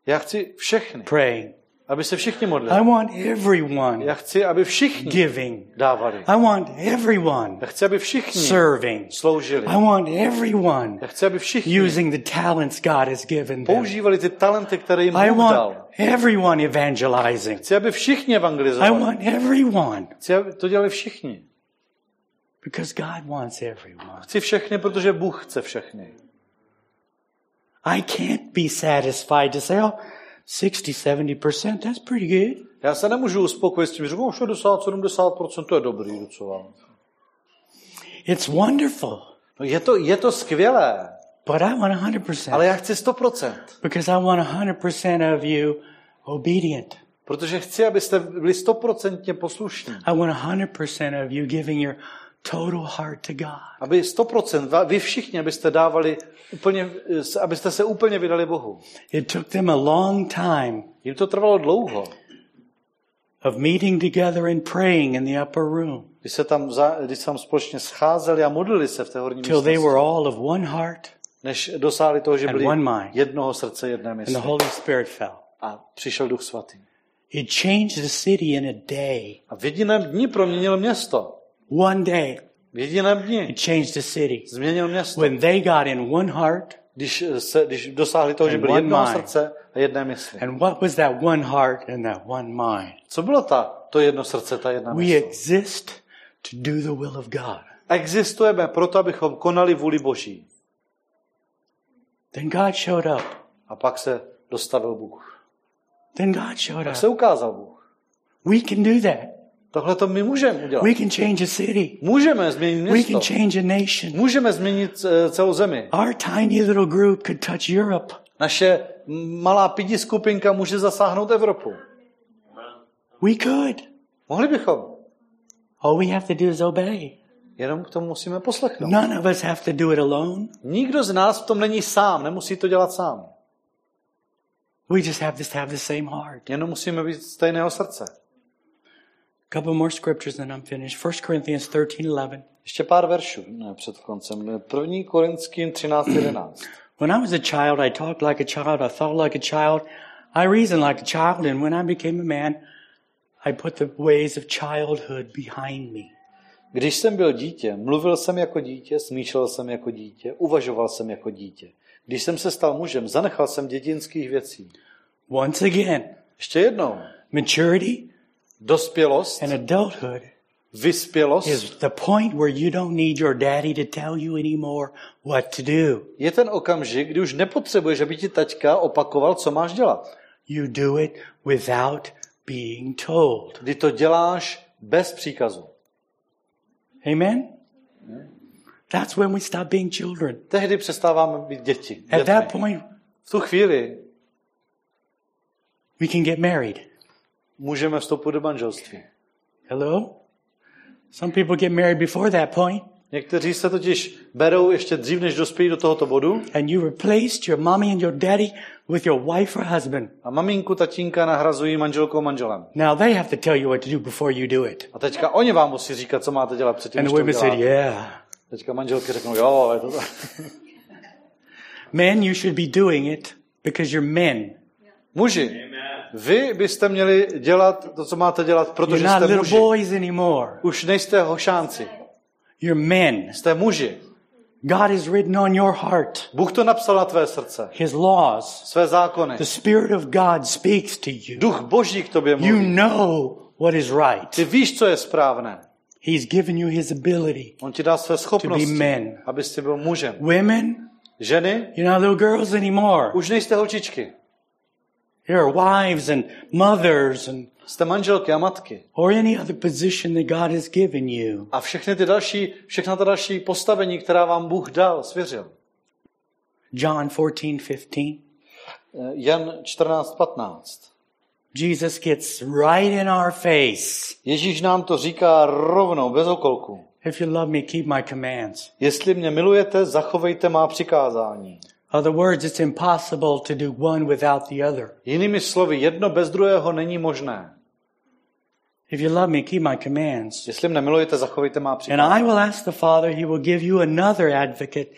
já chci všechny, praying. aby se všichni I modlili. want everyone Já chci, aby všichni giving. dávali. I want everyone Já chci, aby všichni serving. sloužili. I want everyone Já chci, aby všichni using the talents God has given them. používali ty talenty, které jim I want dal. everyone evangelizing. Chci, aby všichni I evangelizovali. want everyone Chci, aby to dělali všichni. because God wants everyone. Chci všechny, protože Bůh chce všechny. I can't be satisfied to say, oh, 60, 70%, that's pretty good. Já se nemůžu uspokojit s tím, že řeknu, 60, 70%, to je dobrý docela. It's wonderful, No je to, je to skvělé, but I want 100% ale já chci 100%. because I want 100% of you obedient. Protože chci, abyste byli 100% poslušní. I want 100% of you giving your total heart to God. Aby 100%, va- vy všichni, abyste dávali úplně, abyste se úplně vydali Bohu. It took them a long time Jim to trvalo dlouho, of meeting together and praying in the upper room když se tam, za, když se tam společně scházeli a modlili se v té horní till they were all of one heart než dosáhli toho, že byli jednoho srdce, jedné and the mysli. Holy Spirit fell. A přišel Duch Svatý. It changed the city in a day. A v jediném dni proměnil město. One day, V jediném dni it changed the city. změnil město. When they got in one heart, Když, se, když dosáhli toho, že byli jednoho mind. srdce a jedné mysli. and what was that one heart and that one mind? Co bylo ta, to jedno srdce, ta jedna We mysl? exist to do the will of God. Existujeme proto, abychom konali vůli Boží. Then God showed up. A pak se dostavil Bůh. Then God showed up. se ukázal Bůh. We can do that. Tohle to my můžeme udělat. We can change a city. Můžeme změnit We město. can change a nation. Můžeme změnit eh, celou zemi. Our tiny little group could touch Europe. Naše malá pidi skupinka může zasáhnout Evropu. We could. Mohli bychom. All we have to do is obey. Jenom k tomu musíme poslechnout. None of us have to do it alone. Nikdo z nás v tom není sám, nemusí to dělat sám. We just have to have the same heart. Jenom musíme být stejného srdce. Couple more scriptures and I'm finished. 1 Corinthians 13:11. Ještě pár veršů ne, před koncem. První Korinským 13.11. When I was a child, I talked like a child, I thought like a child, I reasoned like a child, and when I became a man, I put the ways of childhood behind me. Když jsem byl dítě, mluvil jsem jako dítě, smýšlel jsem jako dítě, uvažoval jsem jako dítě. Když jsem se stal mužem, zanechal jsem dětinských věcí. Once again, Ještě jednou. maturity Dospělost, and adulthood vyspělost is the point where you don't need your daddy to tell you anymore what to do. je ten okamžik, kdy už nepotřebuješ, aby ti taťka opakoval, co máš dělat. You do it without being told. Kdy to děláš bez příkazu. Amen? That's when we stop being children. Tehdy přestáváme být děti. At that point, V tu chvíli we can get married. Můžeme vstoupit do manželství. Hello? Some people get married before that point, Někteří se totiž berou ještě dřív, než dospějí do tohoto bodu and you replaced your mommy and your daddy with your wife or husband. a maminku, tatínka nahrazují manželkou manželem. Now they have to tell you what to do before you do it. A teďka oni vám musí říkat, co máte dělat předtím, And než the to women said, uděláte. Yeah. Teďka manželky řeknou, jo, je to. Men, you should be doing it because you're men. Muži, vy byste měli dělat to, co máte dělat, protože You're not jste little muži. boys anymore. Už nejste hošánci, You're men. jste muži. God has written on your heart Bůh to napsal na tvé srdce, His laws. své zákony. The Spirit of God speaks to you. Duch Boží k tobě You mluví. know what is right. Ty víš, co je správné. He's given you His ability. On ti dá své schopnosti, men. abys ty byl mužem. Women, Ženy, you're not little girls anymore. už nejste holčičky. You're wives and mothers and Jste manželky a matky. or any other position that God has given you. A všechny ty další, všechna ta další postavení, která vám Bůh dal, svěřil. John 14, 15. Eh, Jan 14.15. Jesus gets right in our face. Ježíš nám to říká rovnou, bez okolku. If you love me, keep my commands. Jestli mě milujete, zachovejte má přikázání. Other words, it's impossible to do one without the other. Jinými slovy, jedno bez druhého není možné. If you love me, keep my commands. Jestli mě nemilujete, zachovejte má And přikázání. I will ask the Father, he will give you another advocate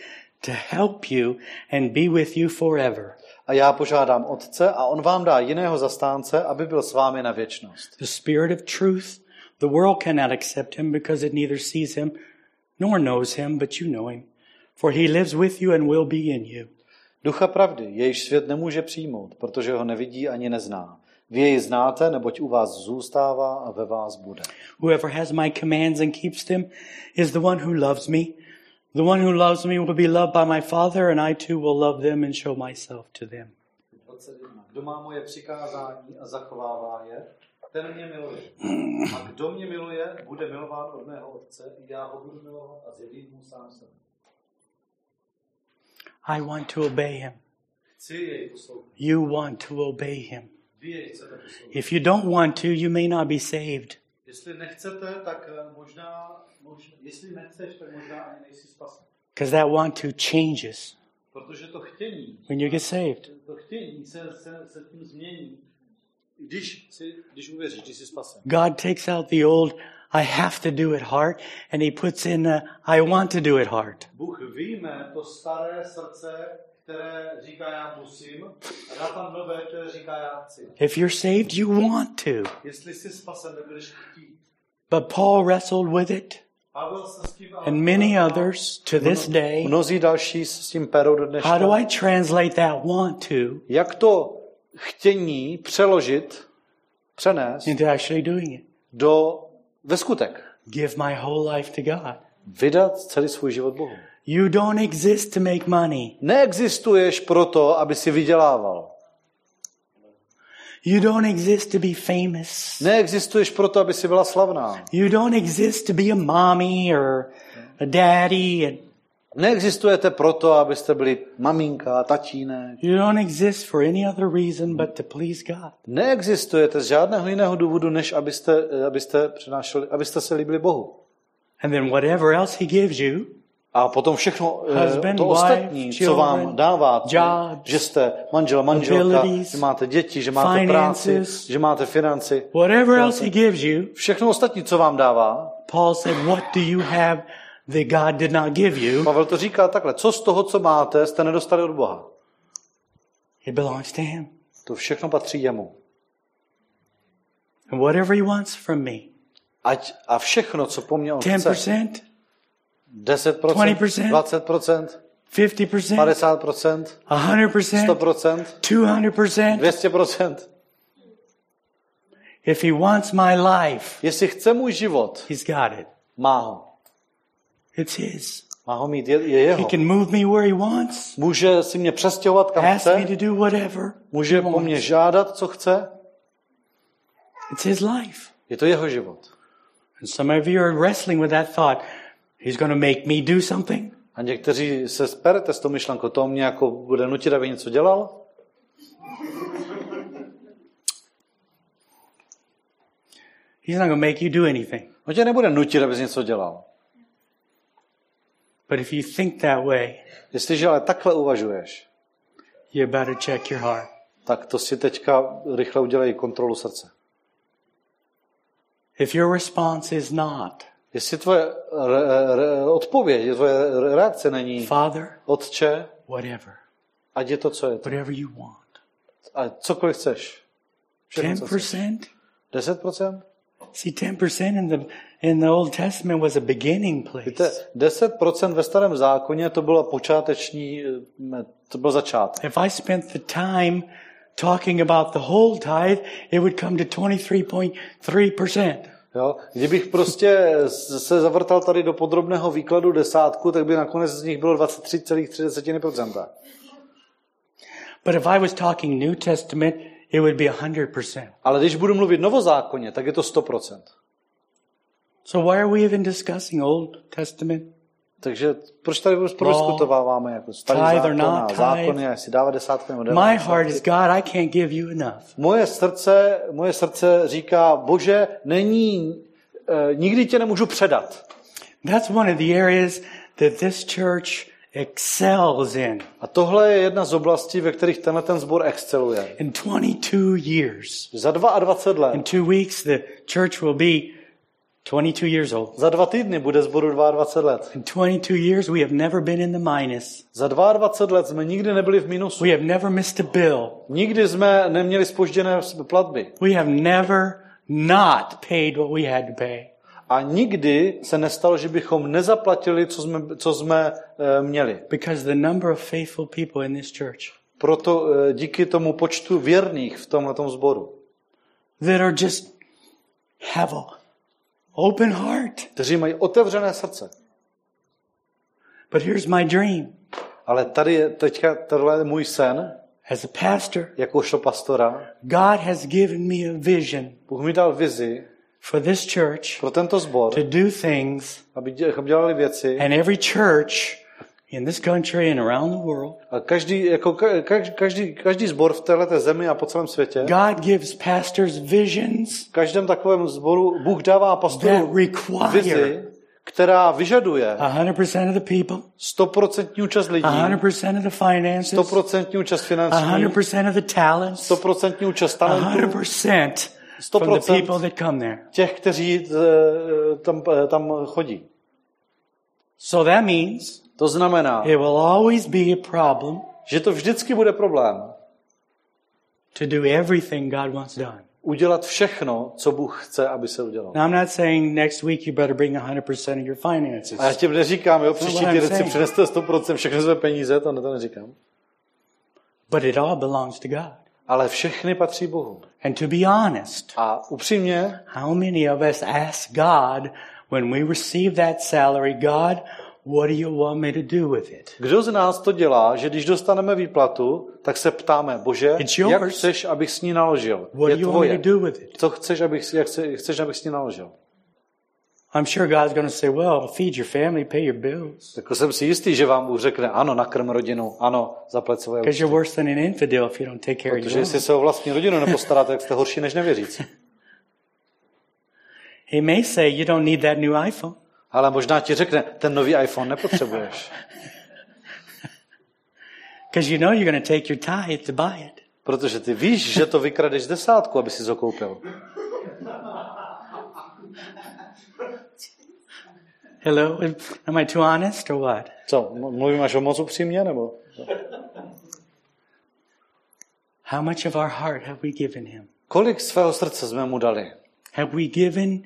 to help you and be with you forever. A já požádám Otce a on vám dá jiného zastánce, aby byl s vámi na věčnost. The Spirit of truth. The world cannot accept him because it neither sees him nor knows him, but you know him. For he lives with you and will be in you. Ducha pravdy, jejíž svět nemůže přijmout, protože ho nevidí ani nezná. Vy jej znáte, neboť u vás zůstává a ve vás bude. Whoever has my commands and keeps them is the one who loves me. The one who loves me will be loved by my Father, and I too will love them and show myself to them. 21. Kdo má moje přikázání a zachovává je, ten mě miluje. A kdo mě miluje, bude milován od mého Otce, i já ho budu milovat a zjevím mu sám sebe. I want to obey him. Chci jej poslouchat. You want to obey him. Vy jej chcete poslouchat. If you don't want to, you may not be saved. Jestli nechcete, tak eh, možná, možná jestli nechceš, tak možná ani nejsi spasen. Because that want to changes Protože to chtění, when you get saved. to chtění se, se, se tím změní, když, si, když uvěříš, když jsi spasen. God takes out the old, I have to do it hard, and he puts in the, I want to do it hard. Bůh vyjme to staré srdce, které říká já musím, a dá tam nové, které říká já chci. If you're saved, you want to. Spasen. But Paul wrestled with it, Pavel se s tím and many others to this day. Mnozí další s tím perou do How do. I translate that want to Jak to chtění přeložit, přenést into actually doing it? do ve skutek? Give my whole life to God. Vydat celý svůj život Bohu. You don't exist to make money. Neexistuješ proto, aby si vydělával. You don't exist to be famous. Neexistuješ proto, aby si byla slavná. You don't exist to be a mommy or a daddy. And Neexistujete proto, abyste byli maminka, tatínek. you don't exist for any other reason but to please God. Neexistujete z žádného jiného důvodu, než abyste, abyste, přinášeli, abyste se líbili Bohu. And then whatever else He gives you, A potom všechno eh, Husband, to wife, ostatní, co children, vám dává, jobs, že jste manžel, manželka, že máte děti, že máte práci, finances. že máte financi. whatever else He gives you, Všechno ostatní, co vám dává, Paul said, What do you have that God did not give you? Pavel to říká takhle, co z toho, co máte, jste nedostali od Boha. It belongs to Him. To všechno patří jemu. And whatever He wants from me, Ať a všechno, co po mně on chce, 10%, 10%, 20%, 20%, 50%, 50%, 100%, 100%, 200%. 200%. If He wants my life, Jestli chce můj život, He's got it. má ho. It's His. Má ho mít, je, je He jeho. can move me where He wants, Může si mě přestěhovat kam ask me chce, to do whatever. může He po mně wants. žádat, co chce. It's His life. Je to jeho život. And some of you are wrestling with that thought. He's going to make me do something. A někteří se sperete s tou myšlenkou, to mě jako bude nutit, aby něco dělal. He's not going to make you do anything. On tě nebude nutit, abys něco dělal. But if you think that way, Jestliže ale takhle uvažuješ, you better check your heart. tak to si teďka rychle udělej kontrolu srdce. If your response is not, Jestli tvoje re, re, odpověď, tvoje reakce není Father, Otče, whatever, ať je to, co je to. whatever you want. A cokoliv chceš. Všechno, co chceš. 10%? 10%? See, 10% in the, in the Old Testament was a beginning Víte, place. 10% ve starém zákoně to bylo počáteční, eh, to byl začátek. If I spent the time talking about the whole tithe, it would come to 23.3%. Jo? Kdybych prostě se zavrtal tady do podrobného výkladu desátku, tak by nakonec z nich bylo 23,3%. But if I was talking New Testament, it would be 100%. Ale když budu mluvit novozákonně, tak je to 100%. So why are we even discussing Old Testament? Takže proč tady prodiskutováváme jako starý or zákon a zákony, jestli dávat desátky nebo My heart is God, I can't give you enough. Moje srdce, moje srdce říká, bože, není, eh, nikdy tě nemůžu předat. That's one of the areas that this church excels in. A tohle je jedna z oblastí, ve kterých tenhle ten sbor exceluje. In 22 years, Za 22 in let, two weeks, the church will be 22 years old. za dva týdny bude sboru 22 let. In 22 years, we have never been in the minus. Za 22 let jsme nikdy nebyli v minusu. We have never missed a bill. Nikdy jsme neměli spožděné platby. We have never not paid what we had to pay. A nikdy se nestalo, že bychom nezaplatili, co jsme, co jsme e, měli. Because the number of faithful people in this church Proto e, díky tomu počtu věrných v tomhle sboru, that are just have a open heart. kteří mají otevřené srdce. But here's my dream. Ale tady je teďka tohle je můj sen, As a pastor, jakožto pastora. God has given me a vision Bůh mi dal vizi for this church pro tento sbor, to do things, aby dělali věci. and every church in this country and around the world, A každý, jako ka- ka- každý, každý sbor v této zemi a po celém světě, God gives pastors visions každém takovém sboru Bůh dává pastorům vizi, která vyžaduje 100% of the people, 100% účast lidí, 100% of the finances, 100% účast financí, 100% of the talents, 100% účast talentů 100% from the 100% people that come there. těch, kteří eh, tam, eh, tam chodí. So that means To znamená, it will always be a problem že to vždycky bude problém to do everything God wants done. udělat všechno, co Bůh chce, aby se udělalo. Now, I'm not saying next week you better bring 100% of your finances. A já ti neříkám, jo, příští týden si přineste 100% všechny své peníze, to, ne, to neříkám. But it all belongs to God. Ale všechny patří Bohu. And to be honest, A upřímně, how many of us ask God when we receive that salary, God, what do you want me to do with it? kdo z nás to dělá, že když dostaneme výplatu, tak se ptáme, Bože, It's jak chceš, abych s ní naložil? What Je do you want me tvoje. to do with it? Co chceš, abych, jak chce- chceš, abych s ní naložil? I'm sure God's going to say, well, feed your family, pay your bills. Tak jsem si jistý, že vám Bůh řekne, ano, nakrm rodinu, ano, zaplať svoje Because you're worse than an infidel if you don't take care of Protože your jestli own. se o vlastní rodinu nepostaráte, tak jste horší než nevěřící. He may say, you don't need that new iPhone. Ale možná ti řekne, ten nový iPhone nepotřebuješ. Because you know you're going to take your tithe to buy it. Protože ty víš, že to vykradeš desátku, aby si ho koupil. Hello? Am I too honest or what? Co, mluvím až o moc upřímně, nebo? How much of our heart have we given him? Kolik svého srdce jsme mu dali? Have we given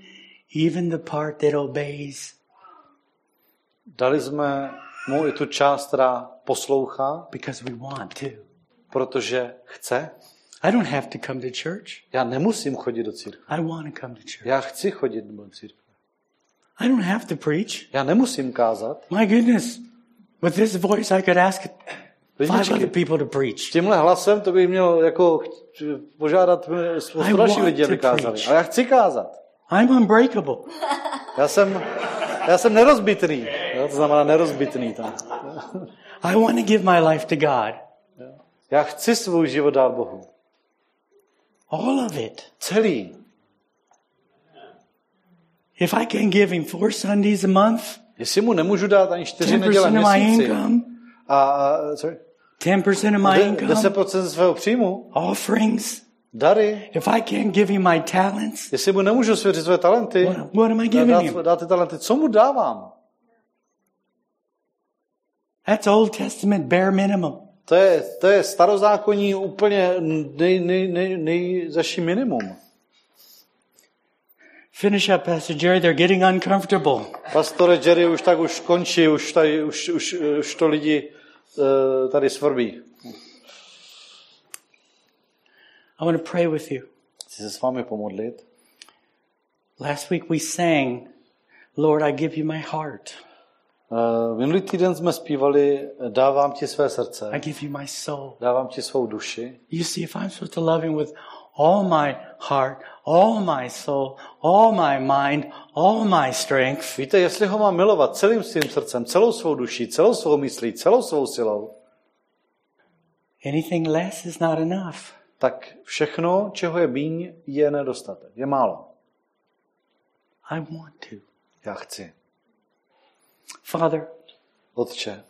even the part that obeys? Dali jsme mu i tu část, která poslouchá, Because we want to. protože chce? I don't have to come to church. Já nemusím chodit do církve. I want to come to church. Já chci chodit do církve. I don't have to preach. Já nemusím kázat. My goodness. With this voice, I could ask five other people to preach. tímhle hlasem to bych měl jako požádat I spoustu dalších lidí, aby kázali. Ale já chci kázat. I'm unbreakable. Já jsem, já jsem nerozbitný. Jo, to znamená nerozbitný tam. I want to give my life to God. Já chci svůj život dát Bohu. All of it. Celý. If I can give him four Sundays a month, Jestli mu nemůžu dát ani čtyři neděle 10% of my měsíci income, a, sorry, 10% of my income, 10% ze svého příjmu, offerings, dary, if I can't give him my talents, jestli mu nemůžu svěřit své talenty, what, what am I giving dát, him? dát ty talenty, co mu dávám? That's Old Testament bare minimum. To je, to je starozákonní úplně nej, nej, nej, nejzaší minimum. Finish up, Pastor Jerry. They're getting uncomfortable. Pastore Jerry už tak už končí, už, tady, už, už, už to lidi uh, tady svrbí. I want to pray with you. Chci se s vámi pomodlit. Last week we sang, Lord, I give you my heart. Uh, minulý týden jsme zpívali Dávám ti své srdce, I give you my soul. dávám ti svou duši. You see, if I'm supposed to love him with all my heart, all my soul, all my mind, all my strength, Víte, jestli ho mám milovat celým svým srdcem, celou svou duší, celou svou myslí, celou svou silou, anything less is not enough. Tak všechno, čeho je míň, je nedostatek. Je málo. I want to. Já chci. Father, Otče,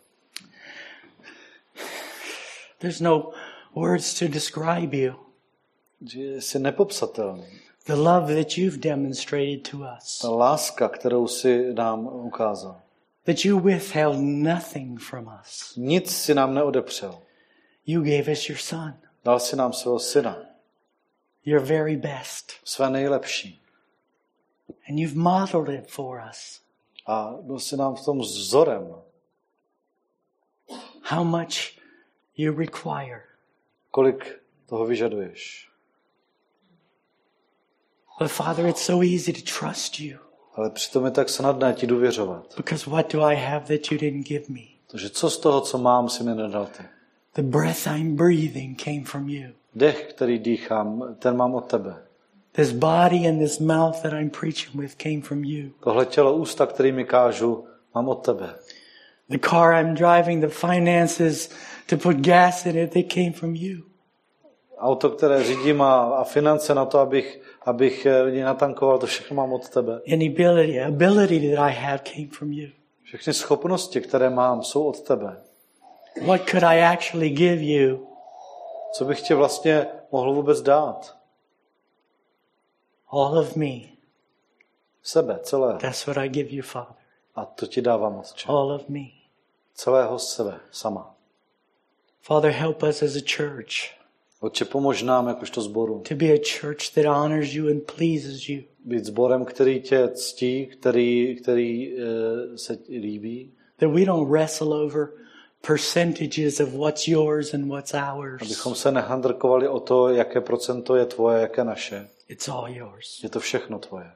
There's no words to describe you. Jsi nepopsatelný. The love that you've demonstrated to us. Ta láska, kterou si nám ukázal. That you withheld nothing from us. Nic si nám neodepřel. You gave us your son, Dal si nám svého syna, your very best. své nejlepší. And you've modeled it for us. A byl si nám v tom vzorem, How much you require. kolik toho vyžaduješ. But Father, it's so easy to trust you. Ale přitom je tak snadné ti důvěřovat. Because what do I have that you didn't give me? Takže co z toho, co mám, si mi nedal ty? The breath I'm breathing came from you. Dech, který dýchám, ten mám od tebe. This body and this mouth that I'm preaching with came from you. Tohle tělo, ústa, kterými kážu, mám od tebe. The car I'm driving, the finances to put gas in it, they came from you. Auto, které řídím a, a finance na to, abych, abych eh, lidi natankoval, to všechno mám od tebe. Any ability, ability that I have came from you. Všechny schopnosti, které mám, jsou od tebe. What could I actually give you? Co bych ti vlastně mohl vůbec dát? All of me. Sebe, celé. That's what I give you, Father. A to ti dávám, Otče. All of me. Celého sebe, sama. Father, help us as a church Otče, pomož nám, jakožto zboru, to be a church that honors you and pleases you. být zborem, který tě ctí, který, který e, se líbí, That we don't wrestle over percentages of what's yours and what's ours. abychom se nehandrkovali o to, jaké procento je tvoje, jaké naše. It's all yours. Je to všechno tvoje.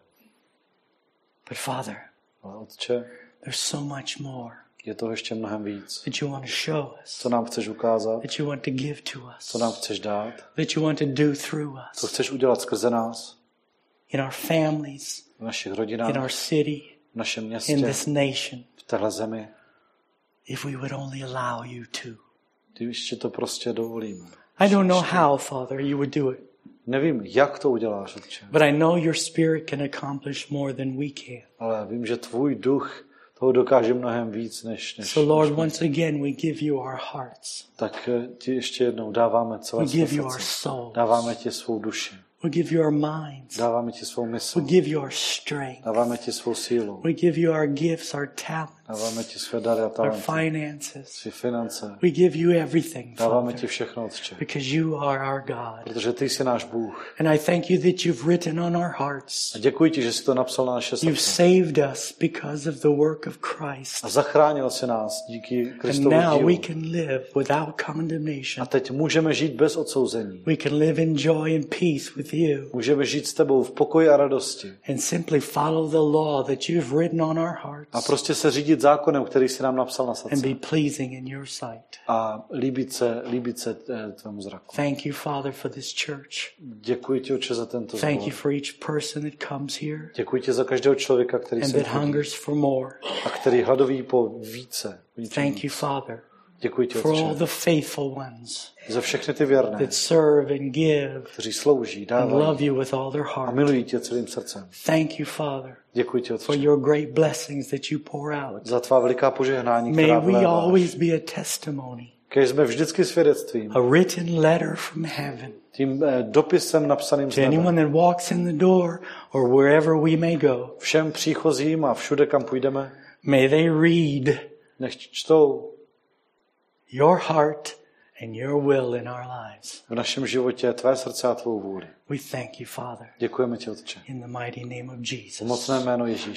But Father, Ale Otče, there's so much more je toho ještě mnohem víc. that you want to show us, Co nám chceš ukázat, that you want to give to co us, nám chceš dát, that you want to do through co us chceš udělat skrze nás, in our families, v našich in our rodinách, city, v našem in městě, this nation, v téhle zemi, if we would only allow you to. když ti to prostě dovolíme. I don't know how, Father, you would do it, Nevím, jak to uděláš, Otče, but I know your Spirit can accomplish more than we can. ale vím, že tvůj duch toho dokáže mnohem víc, než, než, So, Lord, než once again, we give you our hearts. tak eh, ti ještě jednou dáváme celé We give you our souls. Dáváme ti svou duši. We give you our minds. Dáváme ti svou mysl. We give you our strength. Dáváme ti svou sílu. We give you our gifts, our talents, Dáváme ti své dary a our talenty. finances. Své finance. We give you everything, Dáváme ti Father, všechno, Otče. because you are our God. Protože ty jsi náš Bůh. And I thank you that you've written on our hearts. A děkuji ti, že jsi to napsal na naše You've srdce. saved us because of the work of Christ. A zachránil si nás díky And Kristovu now we dílu. can live without A condemnation. teď můžeme žít bez odsouzení. We can live in joy and peace with you Můžeme žít s tebou v pokoji a radosti. and simply follow the law that you've written on our A hearts prostě se řídit zákonem, který si nám napsal na and srdce. be pleasing in your sight. A líbit se, líbit se eh, tvému zraku. Thank you, Father, for this church. Děkuji ti, Otče, za tento Thank you zbor. for each person that comes here Děkuji ti za každého člověka, který and se that hungers for more. a který hladoví po více. Thank you, Father, Děkuji ti, for all Otče, the faithful ones za všechny ty věrné, that serve and give kteří slouží, and dávají love you with all their a heart. milují tě celým srdcem. Thank you, Father, Děkuji ti, for Otče, your great blessings that you pour out. za tvá veliká požehnání, May která we vléváš. always be a testimony, Kež jsme vždycky svědectvím, a written letter from heaven tím eh, dopisem napsaným z to anyone nebe. that walks in the door or wherever we may go. Všem příchozím a všude, kam půjdeme, May they read nech čtou your heart and your will in our lives. v našem životě tvé srdce a tvou vůli. We thank you, Father, Děkujeme ti, Otče. in the mighty name of V Jesus. mocné jméno Ježíš.